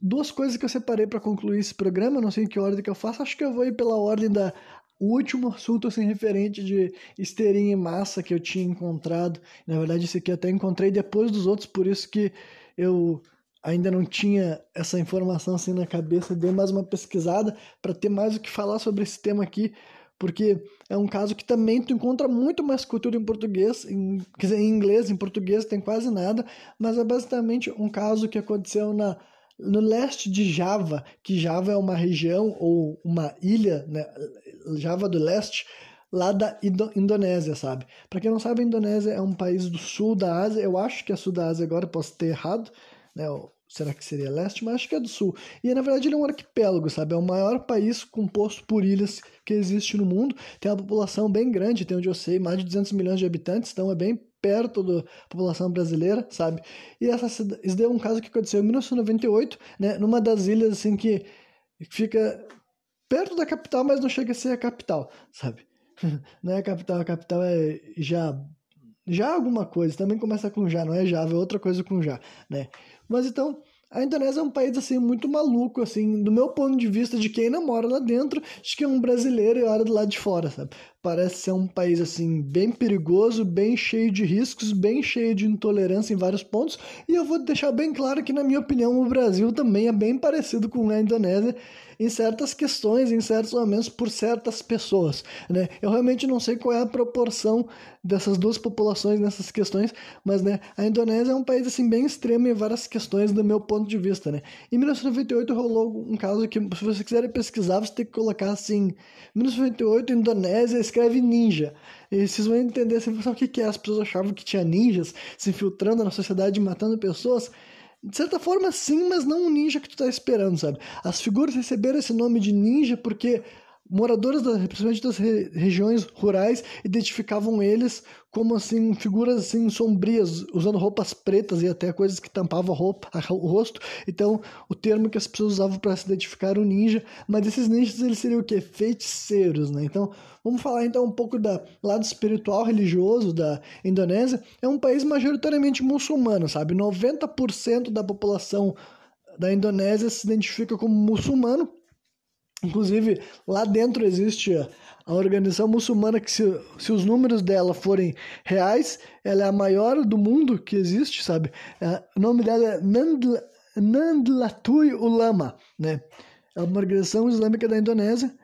duas coisas que eu separei para concluir esse programa, não sei em que ordem que eu faço, acho que eu vou ir pela ordem da o último assunto assim referente de histeria em massa que eu tinha encontrado. Na verdade, esse aqui eu até encontrei depois dos outros, por isso que eu ainda não tinha essa informação assim na cabeça, dei mais uma pesquisada para ter mais o que falar sobre esse tema aqui, porque é um caso que também tu encontra muito mais cultura em português, em, quer dizer, em inglês, em português tem quase nada, mas é basicamente um caso que aconteceu na no leste de Java, que Java é uma região ou uma ilha, né, Java do Leste, lá da Indonésia, sabe? Para quem não sabe, a Indonésia é um país do sul da Ásia, eu acho que é sul da Ásia agora, posso ter errado, né? Será que seria leste? Mas acho que é do sul. E na verdade ele é um arquipélago, sabe? É o maior país composto por ilhas que existe no mundo. Tem uma população bem grande, tem onde eu sei, mais de 200 milhões de habitantes, então é bem perto da população brasileira, sabe? E essa, isso daí é um caso que aconteceu em 1998, né? Numa das ilhas, assim, que fica perto da capital, mas não chega a ser a capital, sabe? não é a capital, a capital é já já alguma coisa, também começa com já, não é Java, é outra coisa com já, né? Mas então, a Indonésia é um país assim muito maluco, assim, do meu ponto de vista de quem não mora lá dentro, acho que é um brasileiro e olha do lado de fora, sabe? Parece ser um país assim bem perigoso, bem cheio de riscos, bem cheio de intolerância em vários pontos, e eu vou deixar bem claro que na minha opinião o Brasil também é bem parecido com a Indonésia em certas questões, em certos momentos, por certas pessoas. Né? Eu realmente não sei qual é a proporção dessas duas populações nessas questões, mas né, a Indonésia é um país assim, bem extremo em várias questões do meu ponto de vista. Né? Em 1998 rolou um caso que, se você quiser pesquisar, você tem que colocar assim: 1998, Indonésia escreve ninja. E vocês vão entender assim, o que é. As pessoas achavam que tinha ninjas se infiltrando na sociedade, matando pessoas. De certa forma, sim, mas não um ninja que tu tá esperando, sabe? As figuras receberam esse nome de ninja porque moradores, da, principalmente das re regiões rurais, identificavam eles como assim figuras assim sombrias, usando roupas pretas e até coisas que tampavam a roupa, a, o rosto. Então, o termo que as pessoas usavam para se identificar o ninja, mas esses ninjas eles seriam o quê? Feiticeiros, né? Então, vamos falar então um pouco do lado espiritual religioso da Indonésia. É um país majoritariamente muçulmano, sabe? 90% da população da Indonésia se identifica como muçulmano Inclusive, lá dentro existe a organização muçulmana que, se, se os números dela forem reais, ela é a maior do mundo que existe, sabe? É, o nome dela é Nandla, Nandlatui Ulama, né? É uma organização islâmica da Indonésia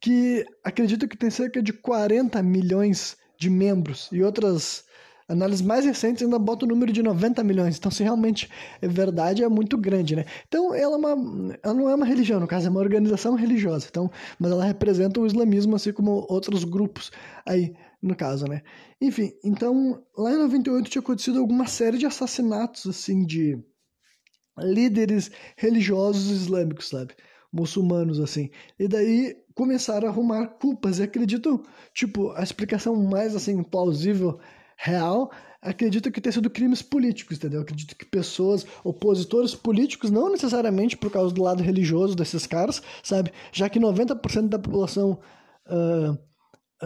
que acredito que tem cerca de 40 milhões de membros e outras Análises mais recentes ainda botam o número de 90 milhões. Então, se realmente é verdade, é muito grande, né? Então, ela, é uma, ela não é uma religião, no caso, é uma organização religiosa. Então, mas ela representa o islamismo, assim como outros grupos aí, no caso, né? Enfim, então, lá em 98 tinha acontecido alguma série de assassinatos, assim, de líderes religiosos islâmicos, sabe? Muçulmanos, assim. E daí começaram a arrumar culpas. E acreditam, tipo, a explicação mais, assim, plausível real, acredito que tenha sido crimes políticos, entendeu? Acredito que pessoas, opositores políticos, não necessariamente por causa do lado religioso desses caras, sabe? Já que 90% da população uh,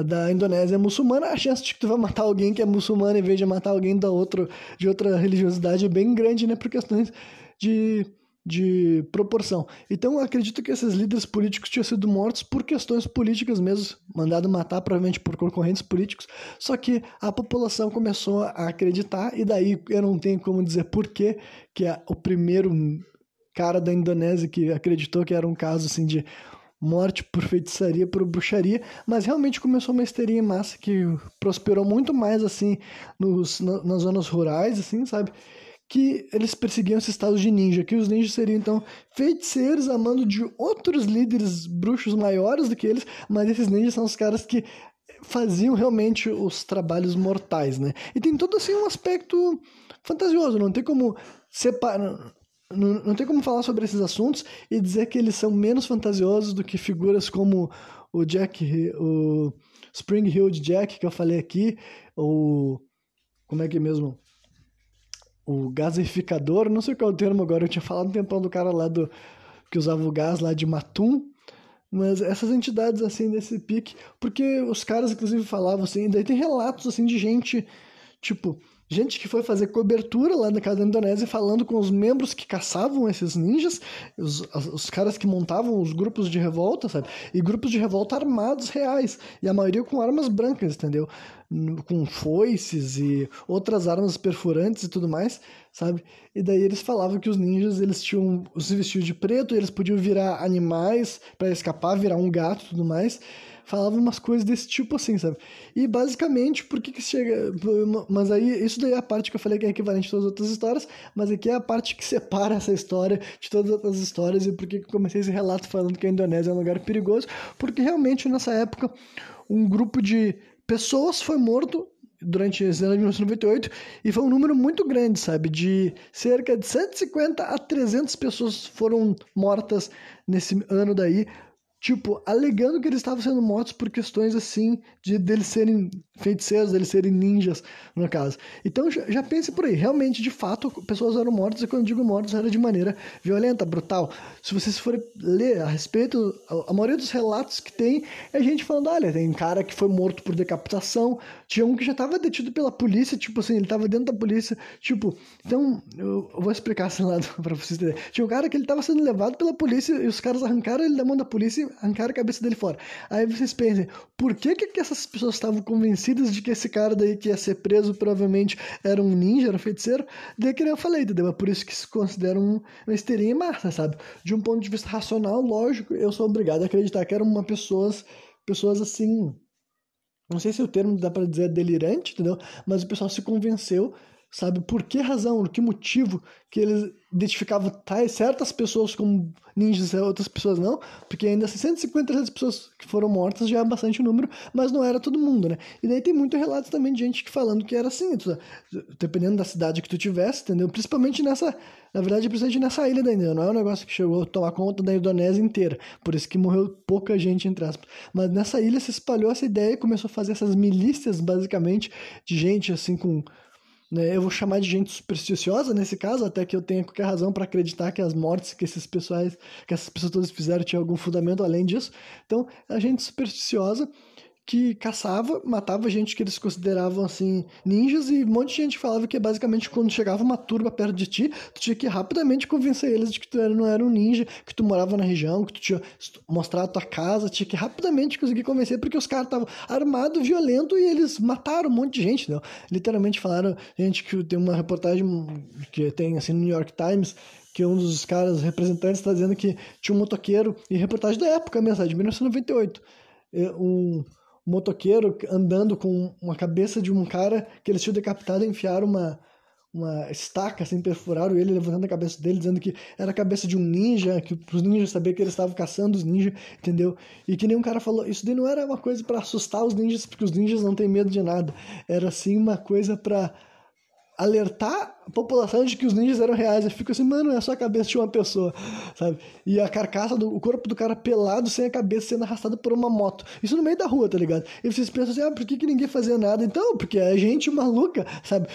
da Indonésia é muçulmana, a chance de que tu vai matar alguém que é muçulmano em vez de matar alguém da outro, de outra religiosidade é bem grande, né? Por questões de de proporção. Então, acredito que esses líderes políticos tinham sido mortos por questões políticas mesmo, mandado matar provavelmente por concorrentes políticos, só que a população começou a acreditar, e daí eu não tenho como dizer por que é o primeiro cara da Indonésia que acreditou que era um caso assim de morte por feitiçaria, por bruxaria, mas realmente começou uma histeria em massa que prosperou muito mais assim nos, nas zonas rurais, assim, sabe? Que eles perseguiam esse estado de ninja, que os ninjas seriam então feiticeiros a mando de outros líderes bruxos maiores do que eles, mas esses ninjas são os caras que faziam realmente os trabalhos mortais, né? E tem todo assim um aspecto fantasioso, não tem como separar não, não tem como falar sobre esses assuntos e dizer que eles são menos fantasiosos do que figuras como o Jack, o Spring Hill Jack que eu falei aqui, ou como é que é mesmo? O gasificador, não sei qual é o termo agora, eu tinha falado um tempão do cara lá do que usava o gás lá de Matum, mas essas entidades assim desse pique, porque os caras inclusive falavam assim, daí tem relatos assim de gente, tipo, gente que foi fazer cobertura lá na casa da Indonésia falando com os membros que caçavam esses ninjas, os, os caras que montavam os grupos de revolta, sabe? E grupos de revolta armados reais, e a maioria com armas brancas, entendeu? Com foices e outras armas perfurantes e tudo mais, sabe? E daí eles falavam que os ninjas, eles tinham os vestidos de preto, eles podiam virar animais para escapar, virar um gato e tudo mais falava umas coisas desse tipo assim, sabe? E basicamente, por que que chega... Mas aí, isso daí é a parte que eu falei que é equivalente a todas as outras histórias, mas aqui é a parte que separa essa história de todas as outras histórias e por que que comecei esse relato falando que a Indonésia é um lugar perigoso, porque realmente nessa época um grupo de pessoas foi morto durante esse ano de 1998 e foi um número muito grande, sabe? De cerca de 150 a 300 pessoas foram mortas nesse ano daí tipo, alegando que eles estavam sendo mortos por questões assim, de deles serem feiticeiros, deles serem ninjas, no caso. Então já, já pense por aí, realmente, de fato, pessoas eram mortas, e quando digo mortas, era de maneira violenta, brutal. Se vocês forem ler a respeito, a, maioria dos relatos que tem é gente falando, olha, tem cara que foi morto por decapitação, tinha um que já estava detido pela polícia, tipo assim, ele estava dentro da polícia, tipo, então, eu, eu vou explicar esse lado pra vocês entenderem. Tinha um cara que ele estava sendo levado pela polícia e os caras arrancaram ele da mão da polícia arrancaram a cabeça dele fora. Aí vocês pensem, por que que essas pessoas estavam convencidas de que esse cara daí que ia ser preso provavelmente era um ninja, era um feiticeiro? Daí que eu falei, entendeu? É por isso que se considera um, uma histeria em massa, sabe? De um ponto de vista racional, lógico, eu sou obrigado a acreditar que eram uma pessoas, pessoas assim não sei se o termo dá para dizer delirante, entendeu? Mas o pessoal se convenceu sabe? Por que razão, por que motivo que eles identificavam tais, certas pessoas como ninjas e outras pessoas não? Porque ainda 650 pessoas que foram mortas já é bastante número, mas não era todo mundo, né? E daí tem muito relatos também de gente que falando que era assim, dependendo da cidade que tu tivesse, entendeu? Principalmente nessa, na verdade, principalmente nessa ilha da não é um negócio que chegou a tomar conta da Indonésia inteira, por isso que morreu pouca gente, entre aspas. Mas nessa ilha se espalhou essa ideia e começou a fazer essas milícias, basicamente, de gente, assim, com? Eu vou chamar de gente supersticiosa nesse caso, até que eu tenha qualquer razão para acreditar que as mortes que esses pessoas, que essas pessoas todas fizeram tinham algum fundamento além disso. Então, a gente supersticiosa que caçava, matava gente que eles consideravam assim ninjas e um monte de gente falava que basicamente quando chegava uma turba perto de ti, tu tinha que rapidamente convencer eles de que tu não era um ninja, que tu morava na região, que tu tinha mostrado tua casa, tinha que rapidamente conseguir convencer porque os caras estavam armados, violento e eles mataram um monte de gente, não? Literalmente falaram, gente que tem uma reportagem que tem assim no New York Times que um dos caras representantes está dizendo que tinha um motoqueiro, e reportagem da época mesmo, de 1998, um, motoqueiro andando com uma cabeça de um cara que eles tinham decapitado e enfiaram uma, uma estaca, assim, perfuraram ele, levantando a cabeça dele, dizendo que era a cabeça de um ninja, que os ninjas sabiam que eles estavam caçando os ninjas, entendeu? E que nem um cara falou, isso daí não era uma coisa para assustar os ninjas, porque os ninjas não têm medo de nada. Era, assim, uma coisa para alertar a população de que os ninjas eram reais. Eu fico assim, mano, é só a cabeça de uma pessoa, sabe? E a carcaça, do, o corpo do cara pelado, sem a cabeça, sendo arrastado por uma moto. Isso no meio da rua, tá ligado? E vocês pensam assim, ah, por que, que ninguém fazia nada? Então, porque é gente maluca, sabe?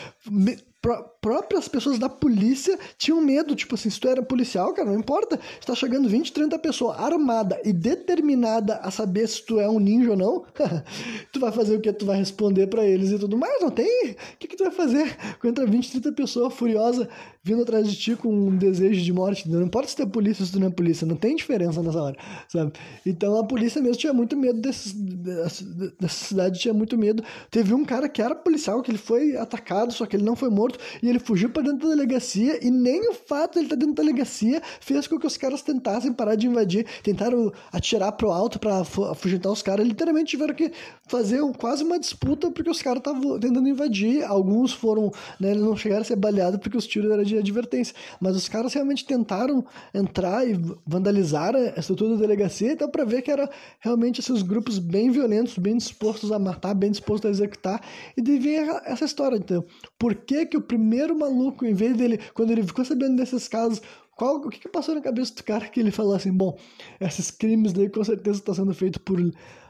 Próprias pessoas da polícia tinham medo. Tipo assim, se tu era policial, cara, não importa. Está chegando 20, 30 pessoas armada e determinada a saber se tu é um ninja ou não. tu vai fazer o que? Tu vai responder para eles e tudo mais. Não tem? O que, que tu vai fazer contra 20, 30 pessoas furiosas vindo atrás de ti com um desejo de morte? Não importa se tu é polícia ou se tu não é polícia. Não tem diferença nessa hora, sabe? Então a polícia mesmo tinha muito medo desse, dessa cidade, tinha muito medo. Teve um cara que era policial, que ele foi atacado, só que ele não foi morto morto e ele fugiu para dentro da delegacia e nem o fato de ele estar tá dentro da delegacia fez com que os caras tentassem parar de invadir, tentaram atirar pro alto para afugentar os caras, literalmente tiveram que fazer quase uma disputa porque os caras estavam tentando invadir, alguns foram, né, eles não chegaram a ser baleados porque os tiros eram de advertência, mas os caras realmente tentaram entrar e vandalizar a estrutura da delegacia, então para ver que era realmente esses grupos bem violentos, bem dispostos a matar, bem dispostos a executar, e devia essa história, então, por que que o primeiro maluco, em vez dele, quando ele ficou sabendo desses casos, qual, o que, que passou na cabeça do cara que ele falou assim, bom, esses crimes daí com certeza estão sendo feitos por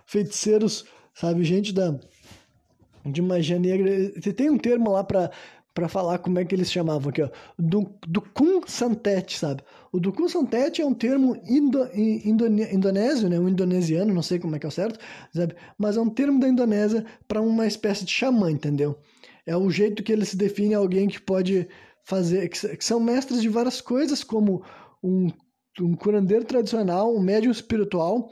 feiticeiros, sabe, gente da de magia negra. Tem um termo lá para para falar como é que eles chamavam aqui, ó, do, do Kun Santet, sabe? O Dukun Santet é um termo indo, indo, indonésio, né? Um indonesiano, não sei como é que é o certo, sabe? Mas é um termo da Indonésia para uma espécie de xamã, entendeu? É o jeito que ele se define alguém que pode fazer, que são mestres de várias coisas, como um, um curandeiro tradicional, um médium espiritual,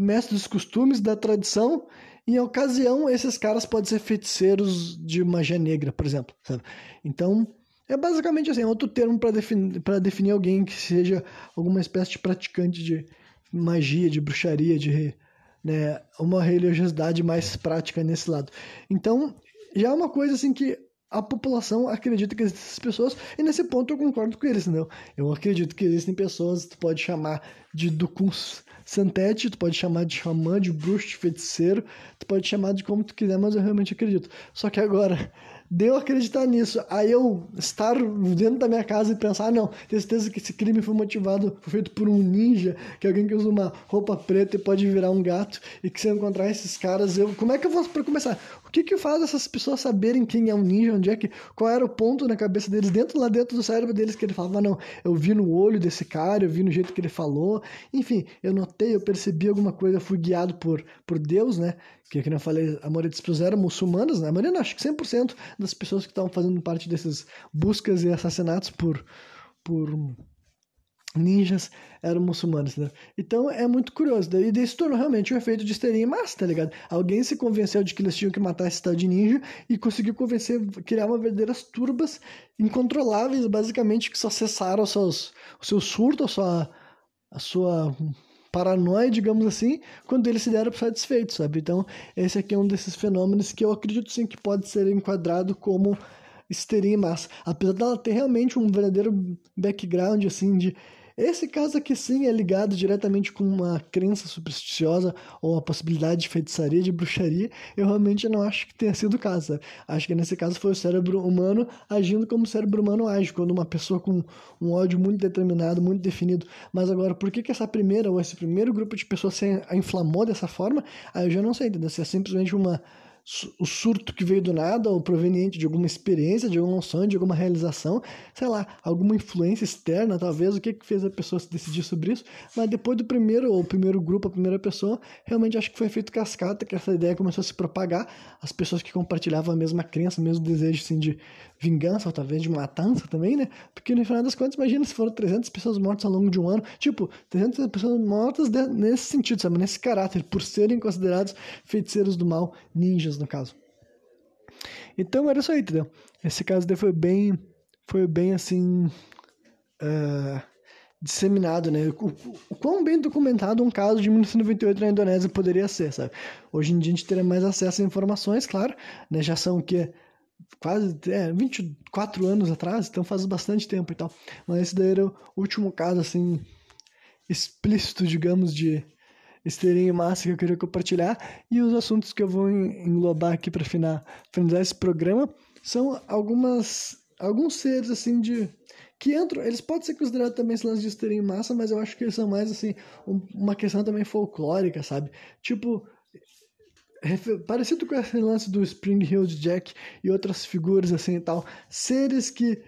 mestre dos costumes, da tradição. Em ocasião, esses caras podem ser feiticeiros de magia negra, por exemplo. Sabe? Então, é basicamente assim, é outro termo para definir, definir alguém que seja alguma espécie de praticante de magia, de bruxaria, de né, uma religiosidade mais prática nesse lado. Então, já é uma coisa assim que a população acredita que existem essas pessoas, e nesse ponto eu concordo com eles, entendeu? Eu acredito que existem pessoas, tu pode chamar de Dukuns Santete, tu pode chamar de xamã, de bruxo, de feiticeiro, tu pode chamar de como tu quiser, mas eu realmente acredito. Só que agora, de eu acreditar nisso, aí eu estar dentro da minha casa e pensar, ah, não, tenho certeza que esse crime foi motivado, foi feito por um ninja, que é alguém que usa uma roupa preta e pode virar um gato, e que se eu encontrar esses caras, eu, como é que eu vou, para começar, que que faz essas pessoas saberem quem é um ninja, onde é que, qual era o ponto na cabeça deles, dentro lá dentro do cérebro deles, que ele falava, não, eu vi no olho desse cara, eu vi no jeito que ele falou, enfim, eu notei, eu percebi alguma coisa, fui guiado por, por Deus, né, que, como eu falei, a maioria das pessoas eram muçulmanas, né? a maioria, não, acho que 100% das pessoas que estavam fazendo parte dessas buscas e assassinatos por, por ninjas eram muçulmanos, né? Então é muito curioso. Daí, daí se tornou realmente um efeito de histeria em massa, tá ligado? Alguém se convenceu de que eles tinham que matar esse tal de ninja e conseguiu convencer, criar uma verdadeiras turbas incontroláveis, basicamente, que só cessaram seus, o seu surto, a sua, a sua paranoia, digamos assim, quando eles se deram satisfeitos, sabe? Então, esse aqui é um desses fenômenos que eu acredito sim que pode ser enquadrado como histeria em massa. Apesar dela ter realmente um verdadeiro background, assim, de esse caso aqui sim é ligado diretamente com uma crença supersticiosa ou a possibilidade de feitiçaria, de bruxaria. Eu realmente não acho que tenha sido o caso. Sabe? Acho que nesse caso foi o cérebro humano agindo como o cérebro humano age, quando uma pessoa com um ódio muito determinado, muito definido. Mas agora, por que, que essa primeira ou esse primeiro grupo de pessoas se inflamou dessa forma? Aí eu já não sei, entendeu? Se é simplesmente uma o surto que veio do nada ou proveniente de alguma experiência, de alguma sonho, de alguma realização, sei lá, alguma influência externa, talvez, o que que fez a pessoa se decidir sobre isso, mas depois do primeiro, ou primeiro grupo, a primeira pessoa, realmente acho que foi feito cascata, que essa ideia começou a se propagar, as pessoas que compartilhavam a mesma crença, o mesmo desejo, assim, de vingança, ou talvez de matança também, né, porque no final das contas, imagina se foram 300 pessoas mortas ao longo de um ano, tipo, 300 pessoas mortas nesse sentido, sabe, nesse caráter, por serem considerados feiticeiros do mal, ninjas, no caso. Então era isso aí, entendeu? Esse caso daí foi bem, foi bem assim, uh, disseminado, né? O, o, quão bem documentado um caso de 1998 na Indonésia poderia ser, sabe? Hoje em dia a gente teria mais acesso a informações, claro, né? Já são o quê? Quase é, 24 anos atrás, então faz bastante tempo e tal. Mas esse daí era o último caso, assim, explícito, digamos, de histeria em massa que eu queria compartilhar. E os assuntos que eu vou englobar aqui para finalizar esse programa são algumas alguns seres assim de que entram, eles podem ser considerados também esse lance de histeria em massa, mas eu acho que eles são mais assim uma questão também folclórica, sabe? Tipo parecido com esse lance do Spring Hill Jack e outras figuras assim e tal, seres que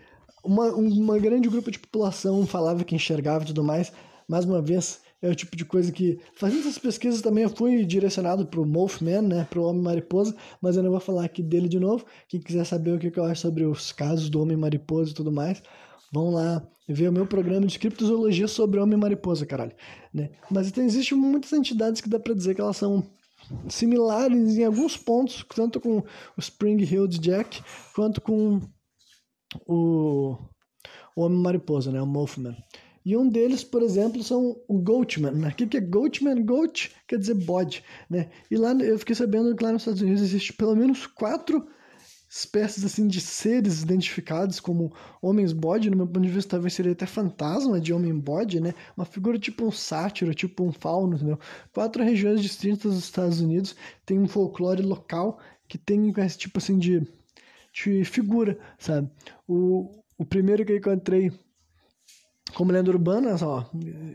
uma, uma grande grupo de população falava que enxergava e tudo mais, mais uma vez é o tipo de coisa que, fazendo essas pesquisas também, eu fui direcionado para o Mothman, né, para o Homem-Mariposa, mas eu não vou falar aqui dele de novo. Quem quiser saber o que eu acho sobre os casos do Homem-Mariposa e tudo mais, vão lá ver o meu programa de criptozoologia sobre Homem-Mariposa, caralho. Né? Mas então, existem muitas entidades que dá para dizer que elas são similares em alguns pontos, tanto com o Spring Hill Jack, quanto com o, o Homem-Mariposa, né, o Mothman. E um deles, por exemplo, são o Goatman. Né? O que é Goatman? Goat quer dizer bode. Né? E lá eu fiquei sabendo que lá nos Estados Unidos existe pelo menos quatro espécies assim de seres identificados como homens bode, no meu ponto de vista talvez seria até fantasma de homem bode, né? Uma figura tipo um sátiro, tipo um fauno, entendeu? Quatro regiões distintas dos Estados Unidos tem um folclore local que tem esse tipo assim de, de figura, sabe? O, o primeiro que eu encontrei como lenda urbana, ó,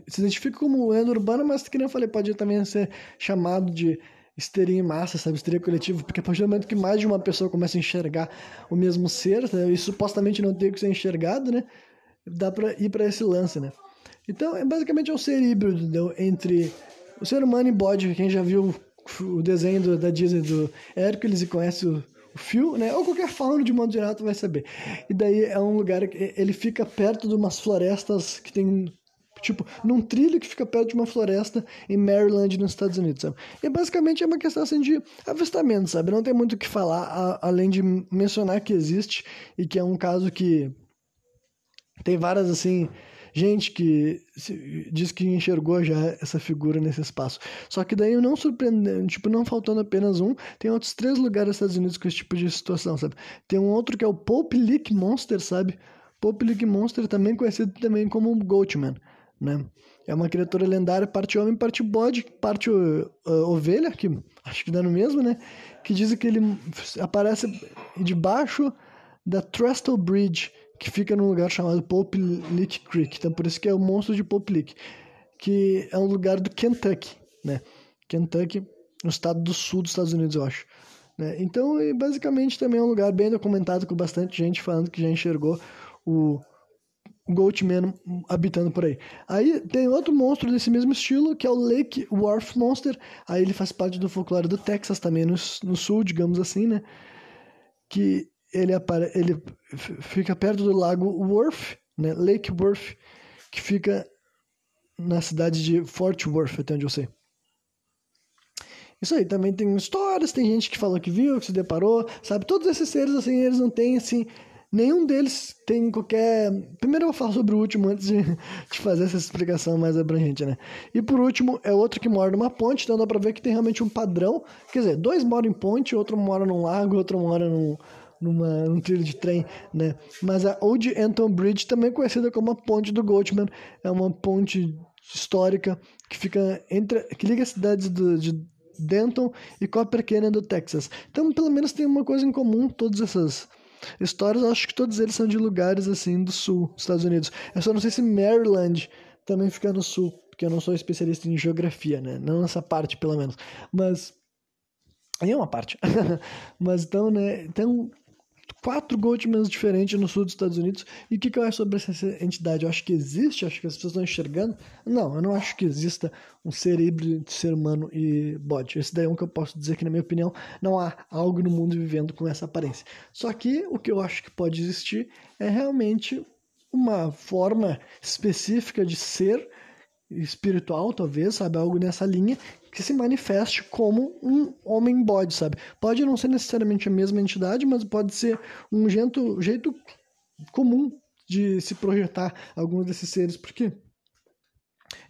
se identifica como lenda urbana, mas que nem eu falei, pode também ser chamado de histeria em massa, sabe, histeria coletiva, porque a partir do momento que mais de uma pessoa começa a enxergar o mesmo ser, né, e supostamente não tem que ser enxergado, né, dá para ir para esse lance, né. Então, é basicamente é um ser híbrido entendeu? entre o ser humano e bode, quem já viu o desenho da Disney do Hércules e conhece o o fio, né? Ou qualquer fauno de modo geral vai saber. E daí é um lugar que ele fica perto de umas florestas que tem tipo, num trilho que fica perto de uma floresta em Maryland, nos Estados Unidos, sabe? E basicamente é uma questão assim de avistamento, sabe? Não tem muito o que falar, a, além de mencionar que existe e que é um caso que tem várias, assim, gente que diz que enxergou já essa figura nesse espaço. Só que daí não surpreendendo, tipo, não faltando apenas um, tem outros três lugares nos Estados Unidos com esse tipo de situação, sabe? Tem um outro que é o Pope Lick Monster, sabe? Pope Lick Monster também conhecido também como Goatman, né? É uma criatura lendária, parte homem, parte bode, parte uh, ovelha, que acho que dá no mesmo, né? Que dizem que ele aparece debaixo da Trestle Bridge, que fica num lugar chamado Pope Lick Creek. Então por isso que é o monstro de Pope Lick, que é um lugar do Kentucky, né? Kentucky, no estado do sul dos Estados Unidos, eu acho. Né? Então, basicamente, também é um lugar bem documentado, com bastante gente falando que já enxergou o Goatman habitando por aí. Aí tem outro monstro desse mesmo estilo, que é o Lake Wharf Monster. Aí ele faz parte do folclore do Texas também, no, no sul, digamos assim, né? Que ele, apare... ele fica perto do lago Worth, né? Lake Worth, que fica na cidade de Fort Worth, até onde eu sei. Isso aí, também tem histórias, tem gente que falou que viu, que se deparou, sabe? Todos esses seres, assim, eles não têm, assim, Nenhum deles tem qualquer. Primeiro eu vou falar sobre o último antes de, de fazer essa explicação mais abrangente, né? E por último, é outro que mora numa ponte, então dá pra ver que tem realmente um padrão. Quer dizer, dois moram em ponte, outro mora num lago, outro mora num, numa, num trilho de trem, né? Mas a Old Anton Bridge, também conhecida como a Ponte do Goatman, é uma ponte histórica que fica entre. que liga as cidades do, de Denton e Copper Canyon do Texas. Então, pelo menos tem uma coisa em comum, todas essas Histórias, acho que todos eles são de lugares assim do sul dos Estados Unidos. Eu só não sei se Maryland também fica no sul, porque eu não sou especialista em geografia, né? Não nessa parte, pelo menos. Mas. É uma parte. Mas então, né? Então, quatro Goldmans diferentes no sul dos Estados Unidos. E o que, que eu acho sobre essa entidade? Eu acho que existe, acho que as pessoas estão enxergando. Não, eu não acho que exista um ser híbrido de ser humano e bot. Esse daí é um que eu posso dizer que, na minha opinião, não há algo no mundo vivendo com essa aparência. Só que o que eu acho que pode existir é realmente uma forma específica de ser espiritual, talvez, sabe? Algo nessa linha, que se manifeste como um homem bode, sabe? Pode não ser necessariamente a mesma entidade, mas pode ser um jeito, jeito comum de se projetar alguns desses seres, porque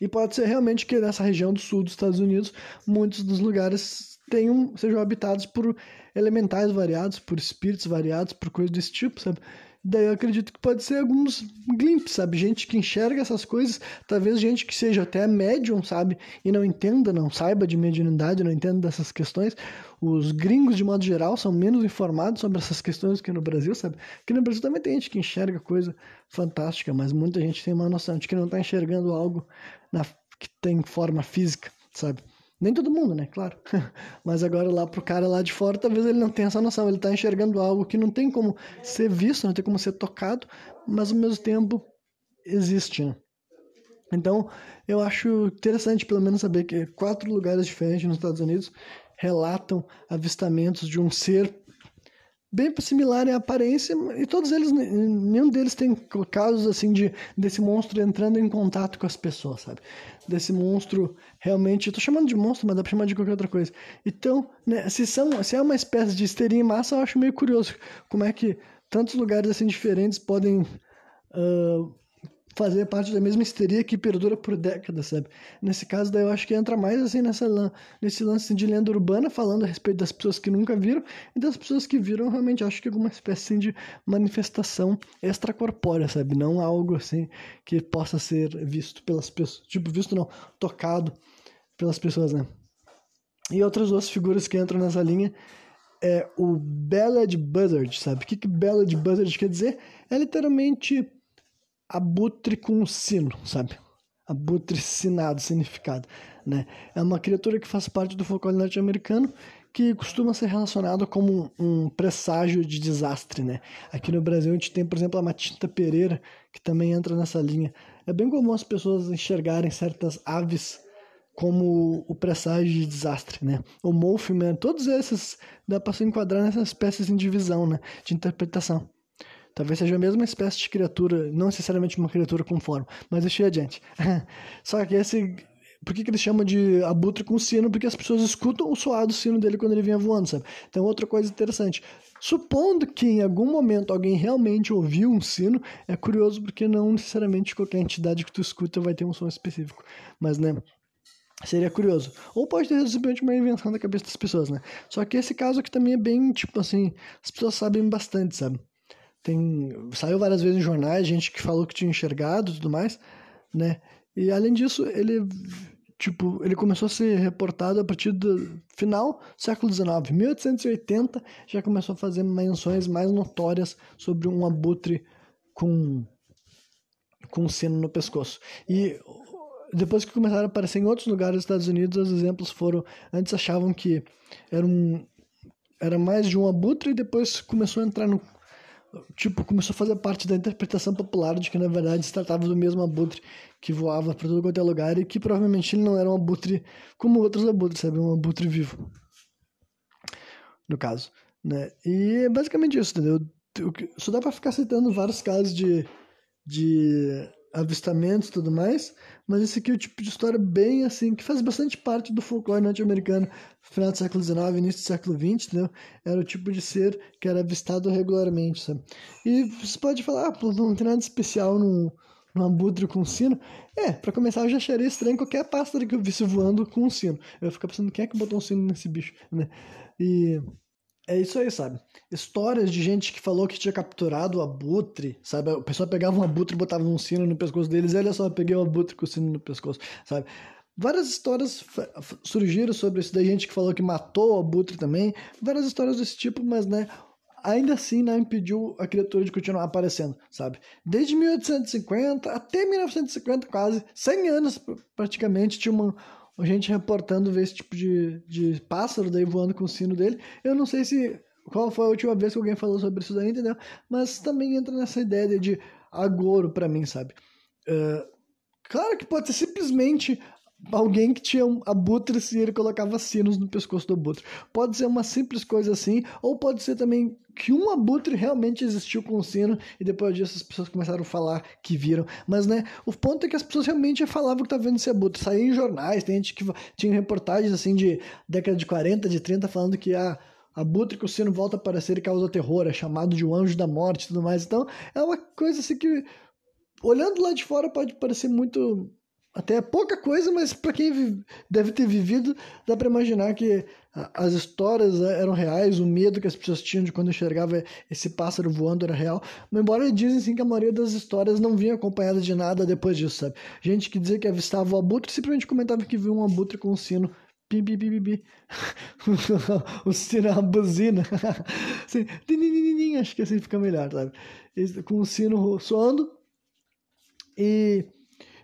e pode ser realmente que nessa região do sul dos Estados Unidos, muitos dos lugares tenham, sejam habitados por elementais variados, por espíritos variados, por coisas desse tipo, sabe? Daí eu acredito que pode ser alguns glimpses, sabe? Gente que enxerga essas coisas, talvez gente que seja até médium, sabe? E não entenda, não saiba de mediunidade, não entenda dessas questões. Os gringos, de modo geral, são menos informados sobre essas questões que no Brasil, sabe? Aqui no Brasil também tem gente que enxerga coisa fantástica, mas muita gente tem uma noção de que não está enxergando algo na, que tem forma física, sabe? Nem todo mundo, né? Claro. Mas agora lá pro cara lá de fora, talvez ele não tenha essa noção. Ele tá enxergando algo que não tem como ser visto, não tem como ser tocado, mas ao mesmo tempo existe, né? Então, eu acho interessante pelo menos saber que quatro lugares diferentes nos Estados Unidos relatam avistamentos de um ser bem similar em aparência e todos eles nenhum deles tem casos assim de desse monstro entrando em contato com as pessoas sabe? Desse monstro realmente eu tô chamando de monstro mas dá para chamar de qualquer outra coisa. Então né, se são se é uma espécie de histeria em massa eu acho meio curioso como é que tantos lugares assim diferentes podem uh, fazer parte da mesma histeria que perdura por décadas, sabe? Nesse caso, daí eu acho que entra mais assim nessa, nesse lance de lenda urbana, falando a respeito das pessoas que nunca viram e das pessoas que viram, realmente acho que alguma espécie assim, de manifestação extracorpórea, sabe? Não algo assim que possa ser visto pelas pessoas, tipo, visto não, tocado pelas pessoas, né? E outras duas figuras que entram nessa linha é o Ballad Buzzard, sabe? O que, que Ballad Buzzard quer dizer? É literalmente abutre com sino, sabe? Abutre sinado, significado, né? É uma criatura que faz parte do folclore norte-americano que costuma ser relacionado como um, presságio de desastre, né? Aqui no Brasil a gente tem, por exemplo, a Matinta Pereira, que também entra nessa linha. É bem comum as pessoas enxergarem certas aves como o presságio de desastre, né? O Wolfman, todos esses dá para se enquadrar nessas espécies de divisão, né? De interpretação. Talvez seja a mesma espécie de criatura, não necessariamente uma criatura com forma, mas deixa adiante. Só que esse. Por que, que eles chamam de abutre com sino? Porque as pessoas escutam o suado sino dele quando ele vinha voando, sabe? Então, outra coisa interessante. Supondo que em algum momento alguém realmente ouviu um sino, é curioso porque não necessariamente qualquer entidade que tu escuta vai ter um som específico. Mas, né? Seria curioso. Ou pode ter simplesmente uma invenção da cabeça das pessoas, né? Só que esse caso aqui também é bem, tipo assim, as pessoas sabem bastante, sabe? Tem, saiu várias vezes em jornais, gente que falou que tinha enxergado e tudo mais, né? E além disso, ele tipo, ele começou a ser reportado a partir do final do século XIX. 1880 já começou a fazer menções mais notórias sobre um abutre com com um sino no pescoço. E depois que começaram a aparecer em outros lugares dos Estados Unidos, os exemplos foram antes achavam que era um era mais de um abutre e depois começou a entrar no tipo, começou a fazer parte da interpretação popular de que na verdade se tratava do mesmo abutre que voava para todo quanto é lugar e que provavelmente ele não era um abutre como outros abutres, sabe? Um abutre vivo. No caso, né? E é basicamente isso, entendeu? Só dá para ficar citando vários casos de, de avistamentos e tudo mais, mas esse aqui é o tipo de história bem assim, que faz bastante parte do folclore norte-americano, final do século XIX, início do século XX, entendeu? Era o tipo de ser que era avistado regularmente, sabe? E você pode falar, ah, não tem nada especial num, num abutre com sino. É, para começar, eu já acharia estranho qualquer pássaro que eu visse voando com um sino. Eu ia ficar pensando, quem é que botou um sino nesse bicho, né? E é isso aí, sabe? Histórias de gente que falou que tinha capturado o abutre, sabe? O pessoal pegava um abutre e botava um sino no pescoço deles. Olha só, peguei o um abutre com o sino no pescoço, sabe? Várias histórias surgiram sobre isso daí, gente que falou que matou o abutre também. Várias histórias desse tipo, mas, né? Ainda assim não impediu a criatura de continuar aparecendo, sabe? Desde 1850 até 1950, quase 100 anos praticamente, tinha uma, gente reportando ver esse tipo de, de pássaro daí voando com o sino dele. Eu não sei se qual foi a última vez que alguém falou sobre isso daí, entendeu? Mas também entra nessa ideia de agouro para mim, sabe? Uh, claro que pode ser simplesmente alguém que tinha um abutres e ele colocava sinos no pescoço do abutre. Pode ser uma simples coisa assim, ou pode ser também que um abutre realmente existiu com o sino e depois disso as pessoas começaram a falar que viram. Mas, né, o ponto é que as pessoas realmente falavam que tá vendo esse abutre. Saía em jornais, tem gente que tinha reportagens assim de década de 40, de 30 falando que a ah, abutre com o sino volta a aparecer e causa terror, é chamado de um anjo da morte e tudo mais. Então, é uma coisa assim que olhando lá de fora pode parecer muito até pouca coisa, mas para quem deve ter vivido, dá para imaginar que as histórias eram reais, o medo que as pessoas tinham de quando enxergava esse pássaro voando era real. Embora dizem sim que a maioria das histórias não vinha acompanhada de nada depois disso, sabe? Gente que dizia que avistava o abutre simplesmente comentava que viu um abutre com um sino Pi, pi, pi, pi, pi. o sino é uma buzina. assim, acho que assim fica melhor, sabe? Com o sino soando. E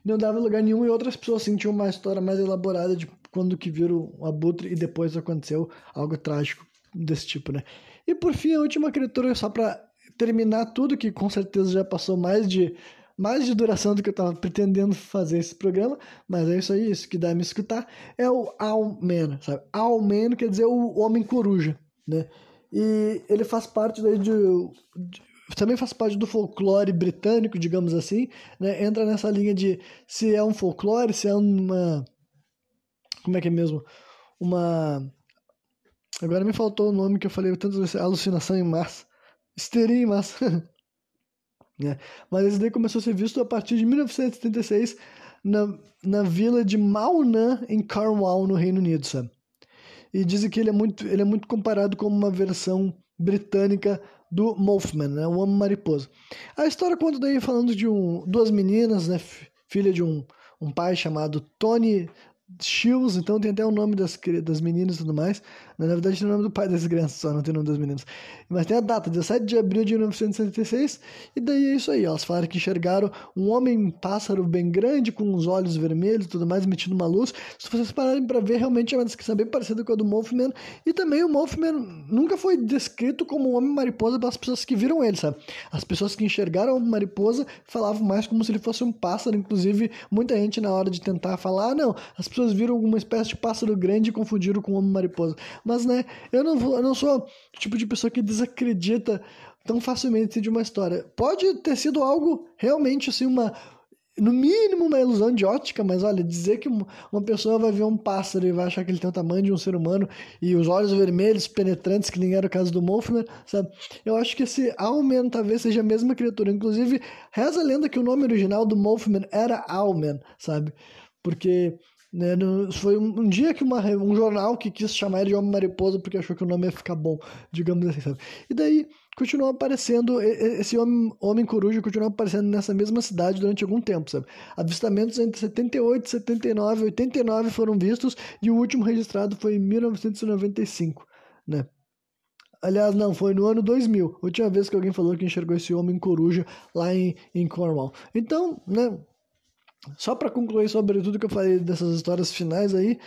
não dava lugar nenhum e outras pessoas sentiam uma história mais elaborada de quando que viram o abutre e depois aconteceu algo trágico desse tipo, né? E por fim, a última criatura, só para terminar tudo, que com certeza já passou mais de mais de duração do que eu estava pretendendo fazer esse programa, mas é isso aí, isso que dá a me escutar, é o Owlman, sabe? Owlman quer dizer o homem coruja, né? E ele faz parte daí de, de também faz parte do folclore britânico, digamos assim, né? Entra nessa linha de se é um folclore, se é uma como é que é mesmo? Uma agora me faltou o nome que eu falei tantas vezes, alucinação em massa, histeria em massa. né? Mas esse daí começou a ser visto a partir de 1976 na, na vila de Mauna, em Cornwall, no Reino Unido, sabe? E dizem que ele é muito, ele é muito comparado com uma versão britânica do Mothman, né? O Homem-Mariposa. A história conta daí falando de um, duas meninas, né? Filha de um, um pai chamado Tony Shields, então tem até o nome das, das meninas e tudo mais. Na verdade, tem o nome do pai das crianças, só não tem o nome das meninas. Mas tem a data, 17 de abril de 1976, e daí é isso aí. Elas falaram que enxergaram um homem-pássaro bem grande, com os olhos vermelhos e tudo mais, emitindo uma luz. Se vocês pararem para ver, realmente é uma descrição bem parecida com a do Mothman. E também o Mothman nunca foi descrito como um homem-mariposa pelas pessoas que viram ele, sabe? As pessoas que enxergaram o homem-mariposa falavam mais como se ele fosse um pássaro. Inclusive, muita gente, na hora de tentar falar, ah, não, as pessoas viram uma espécie de pássaro grande e confundiram com um homem-mariposa. Mas, né, eu não, vou, eu não sou o tipo de pessoa que desacredita tão facilmente de uma história. Pode ter sido algo realmente, assim, uma no mínimo uma ilusão de ótica, mas olha, dizer que uma pessoa vai ver um pássaro e vai achar que ele tem o tamanho de um ser humano e os olhos vermelhos penetrantes, que nem era o caso do Mothman, sabe? Eu acho que esse Almen talvez seja a mesma criatura. Inclusive, reza a lenda que o nome original do Mothman era Almen, sabe? Porque Né? Foi um, um, dia que uma, um jornal que quis chamar ele de Homem Mariposa porque achou que o nome ia ficar bom, digamos assim, sabe? E daí continuou aparecendo, esse homem, homem coruja continuou aparecendo nessa mesma cidade durante algum tempo, sabe? Avistamentos entre 78, 79 e 89 foram vistos e o último registrado foi em 1995, né? Aliás, não, foi no ano 2000, a última vez que alguém falou que enxergou esse homem coruja lá em, em Cornwall. Então, né, só para concluir sobre tudo que eu falei dessas histórias finais aí,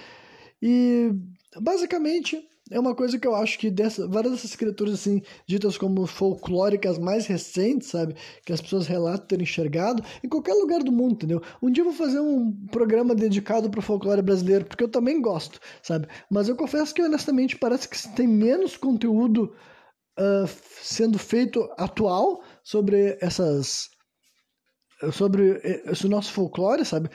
e basicamente é uma coisa que eu acho que dessa, várias dessas criaturas assim, ditas como folclóricas mais recentes, sabe? Que as pessoas relatam terem enxergado em qualquer lugar do mundo, entendeu? Um dia eu vou fazer um programa dedicado para folclore brasileiro, porque eu também gosto, sabe? Mas eu confesso que honestamente parece que tem menos conteúdo uh, sendo feito atual sobre essas sobre esse nosso folclore, sabe?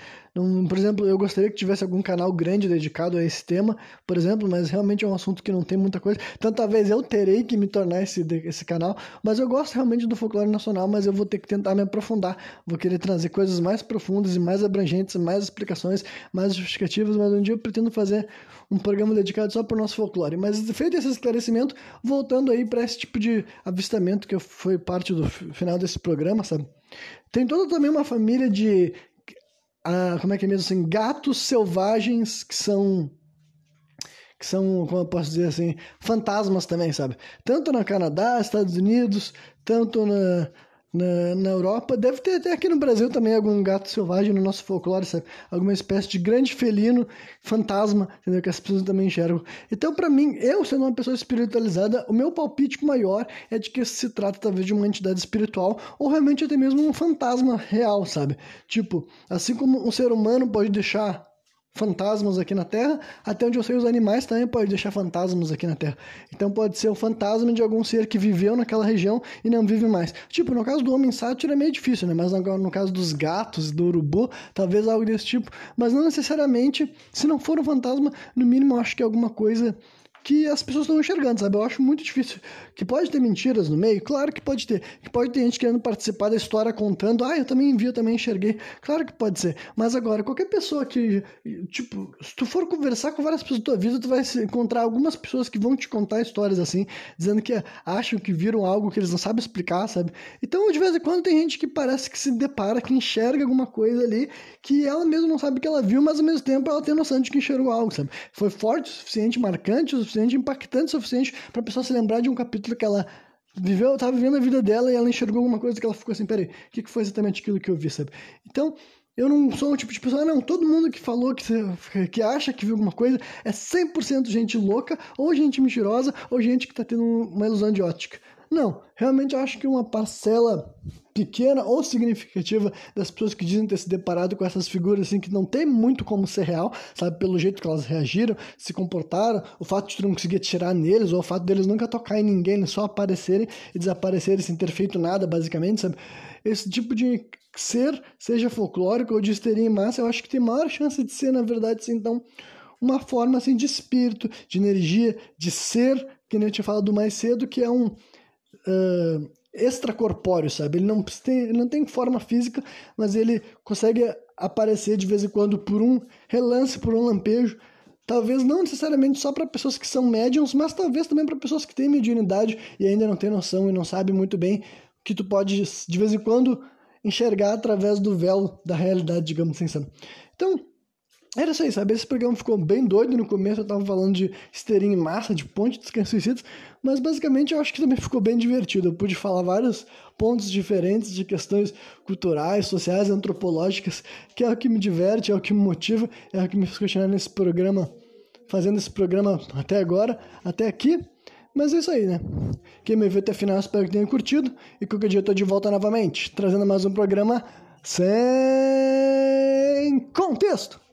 Por exemplo, eu gostaria que tivesse algum canal grande dedicado a esse tema, por exemplo, mas realmente é um assunto que não tem muita coisa. Então talvez eu terei que me tornar esse, esse canal, mas eu gosto realmente do folclore nacional, mas eu vou ter que tentar me aprofundar. Vou querer trazer coisas mais profundas e mais abrangentes, mais explicações, mais justificativas, mas um dia eu pretendo fazer um programa dedicado só para o nosso folclore. Mas feito esse esclarecimento, voltando aí para esse tipo de avistamento que foi parte do final desse programa, sabe? Tem toda também uma família de. Ah, como é que é mesmo assim? Gatos selvagens que são. Que são, como eu posso dizer assim, fantasmas também, sabe? Tanto no Canadá, Estados Unidos, tanto na, na, na Europa. Deve ter até aqui no Brasil também algum gato selvagem no nosso folclore, sabe? Alguma espécie de grande felino, fantasma, entendeu? Que as pessoas também enxergam. Então, para mim, eu sendo uma pessoa espiritualizada, o meu palpite maior é de que se trata talvez de uma entidade espiritual ou realmente até mesmo um fantasma real, sabe? Tipo, assim como um ser humano pode deixar fantasmas aqui na Terra, até onde eu sei os animais também podem deixar fantasmas aqui na Terra. Então pode ser o fantasma de algum ser que viveu naquela região e não vive mais. Tipo, no caso do homem sátiro é meio difícil, né? Mas no, caso dos gatos, do urubu, talvez algo desse tipo. Mas não necessariamente, se não for um fantasma, no mínimo eu acho que é alguma coisa que as pessoas estão enxergando, sabe? Eu acho muito difícil. Que pode ter mentiras no meio? Claro que pode ter. Que pode ter gente querendo participar da história contando, ah, eu também vi, eu também enxerguei. Claro que pode ser. Mas agora, qualquer pessoa que, tipo, se tu for conversar com várias pessoas da tua vida, tu vai encontrar algumas pessoas que vão te contar histórias assim, dizendo que acham que viram algo que eles não sabem explicar, sabe? Então, de vez em quando, tem gente que parece que se depara, que enxerga alguma coisa ali, que ela mesma não sabe que ela viu, mas ao mesmo tempo ela tem noção de que enxergou algo, sabe? Foi forte o suficiente, marcante o suficiente suficiente, impactante o suficiente para a pessoa se lembrar de um capítulo que ela viveu, estava vivendo a vida dela e ela enxergou alguma coisa que ela ficou assim, peraí, o que, que foi exatamente aquilo que eu vi, sabe? Então, eu não sou o tipo de pessoa, não, todo mundo que falou que, que acha que viu alguma coisa é 100% gente louca, ou gente mentirosa, ou gente que está tendo uma ilusão de ótica. Não, realmente eu acho que uma parcela pequena ou significativa das pessoas que dizem ter se deparado com essas figuras assim que não tem muito como ser real, sabe, pelo jeito que elas reagiram, se comportaram, o fato de tu não conseguir tirar neles, ou o fato deles nunca tocar em ninguém, só aparecerem e desaparecerem sem ter feito nada, basicamente, sabe? Esse tipo de ser, seja folclórico ou de histeria em massa, eu acho que tem maior chance de ser, na verdade, assim, então, uma forma assim de espírito, de energia, de ser, que nem eu tinha falado mais cedo, que é um uh, extracorpóreo, sabe? Ele não, tem, ele não tem forma física, mas ele consegue aparecer de vez em quando por um relance, por um lampejo. Talvez não necessariamente só para pessoas que são médiums, mas talvez também para pessoas que têm mediunidade e ainda não têm noção e não sabem muito bem que tu pode, de vez em quando, enxergar através do véu da realidade, digamos assim? Então, era isso aí, sabe? Esse programa ficou bem doido no começo, eu tava falando de histeria em massa, de ponte dos suicidas, mas basicamente eu acho que também ficou bem divertido. Eu pude falar vários pontos diferentes de questões culturais, sociais, antropológicas, que é o que me diverte, é o que me motiva, é o que me fez continuar nesse programa, fazendo esse programa até agora, até aqui. Mas é isso aí, né? Quem me viu até o final, espero que tenha curtido. E qualquer dia eu tô de volta novamente, trazendo mais um programa sem contexto.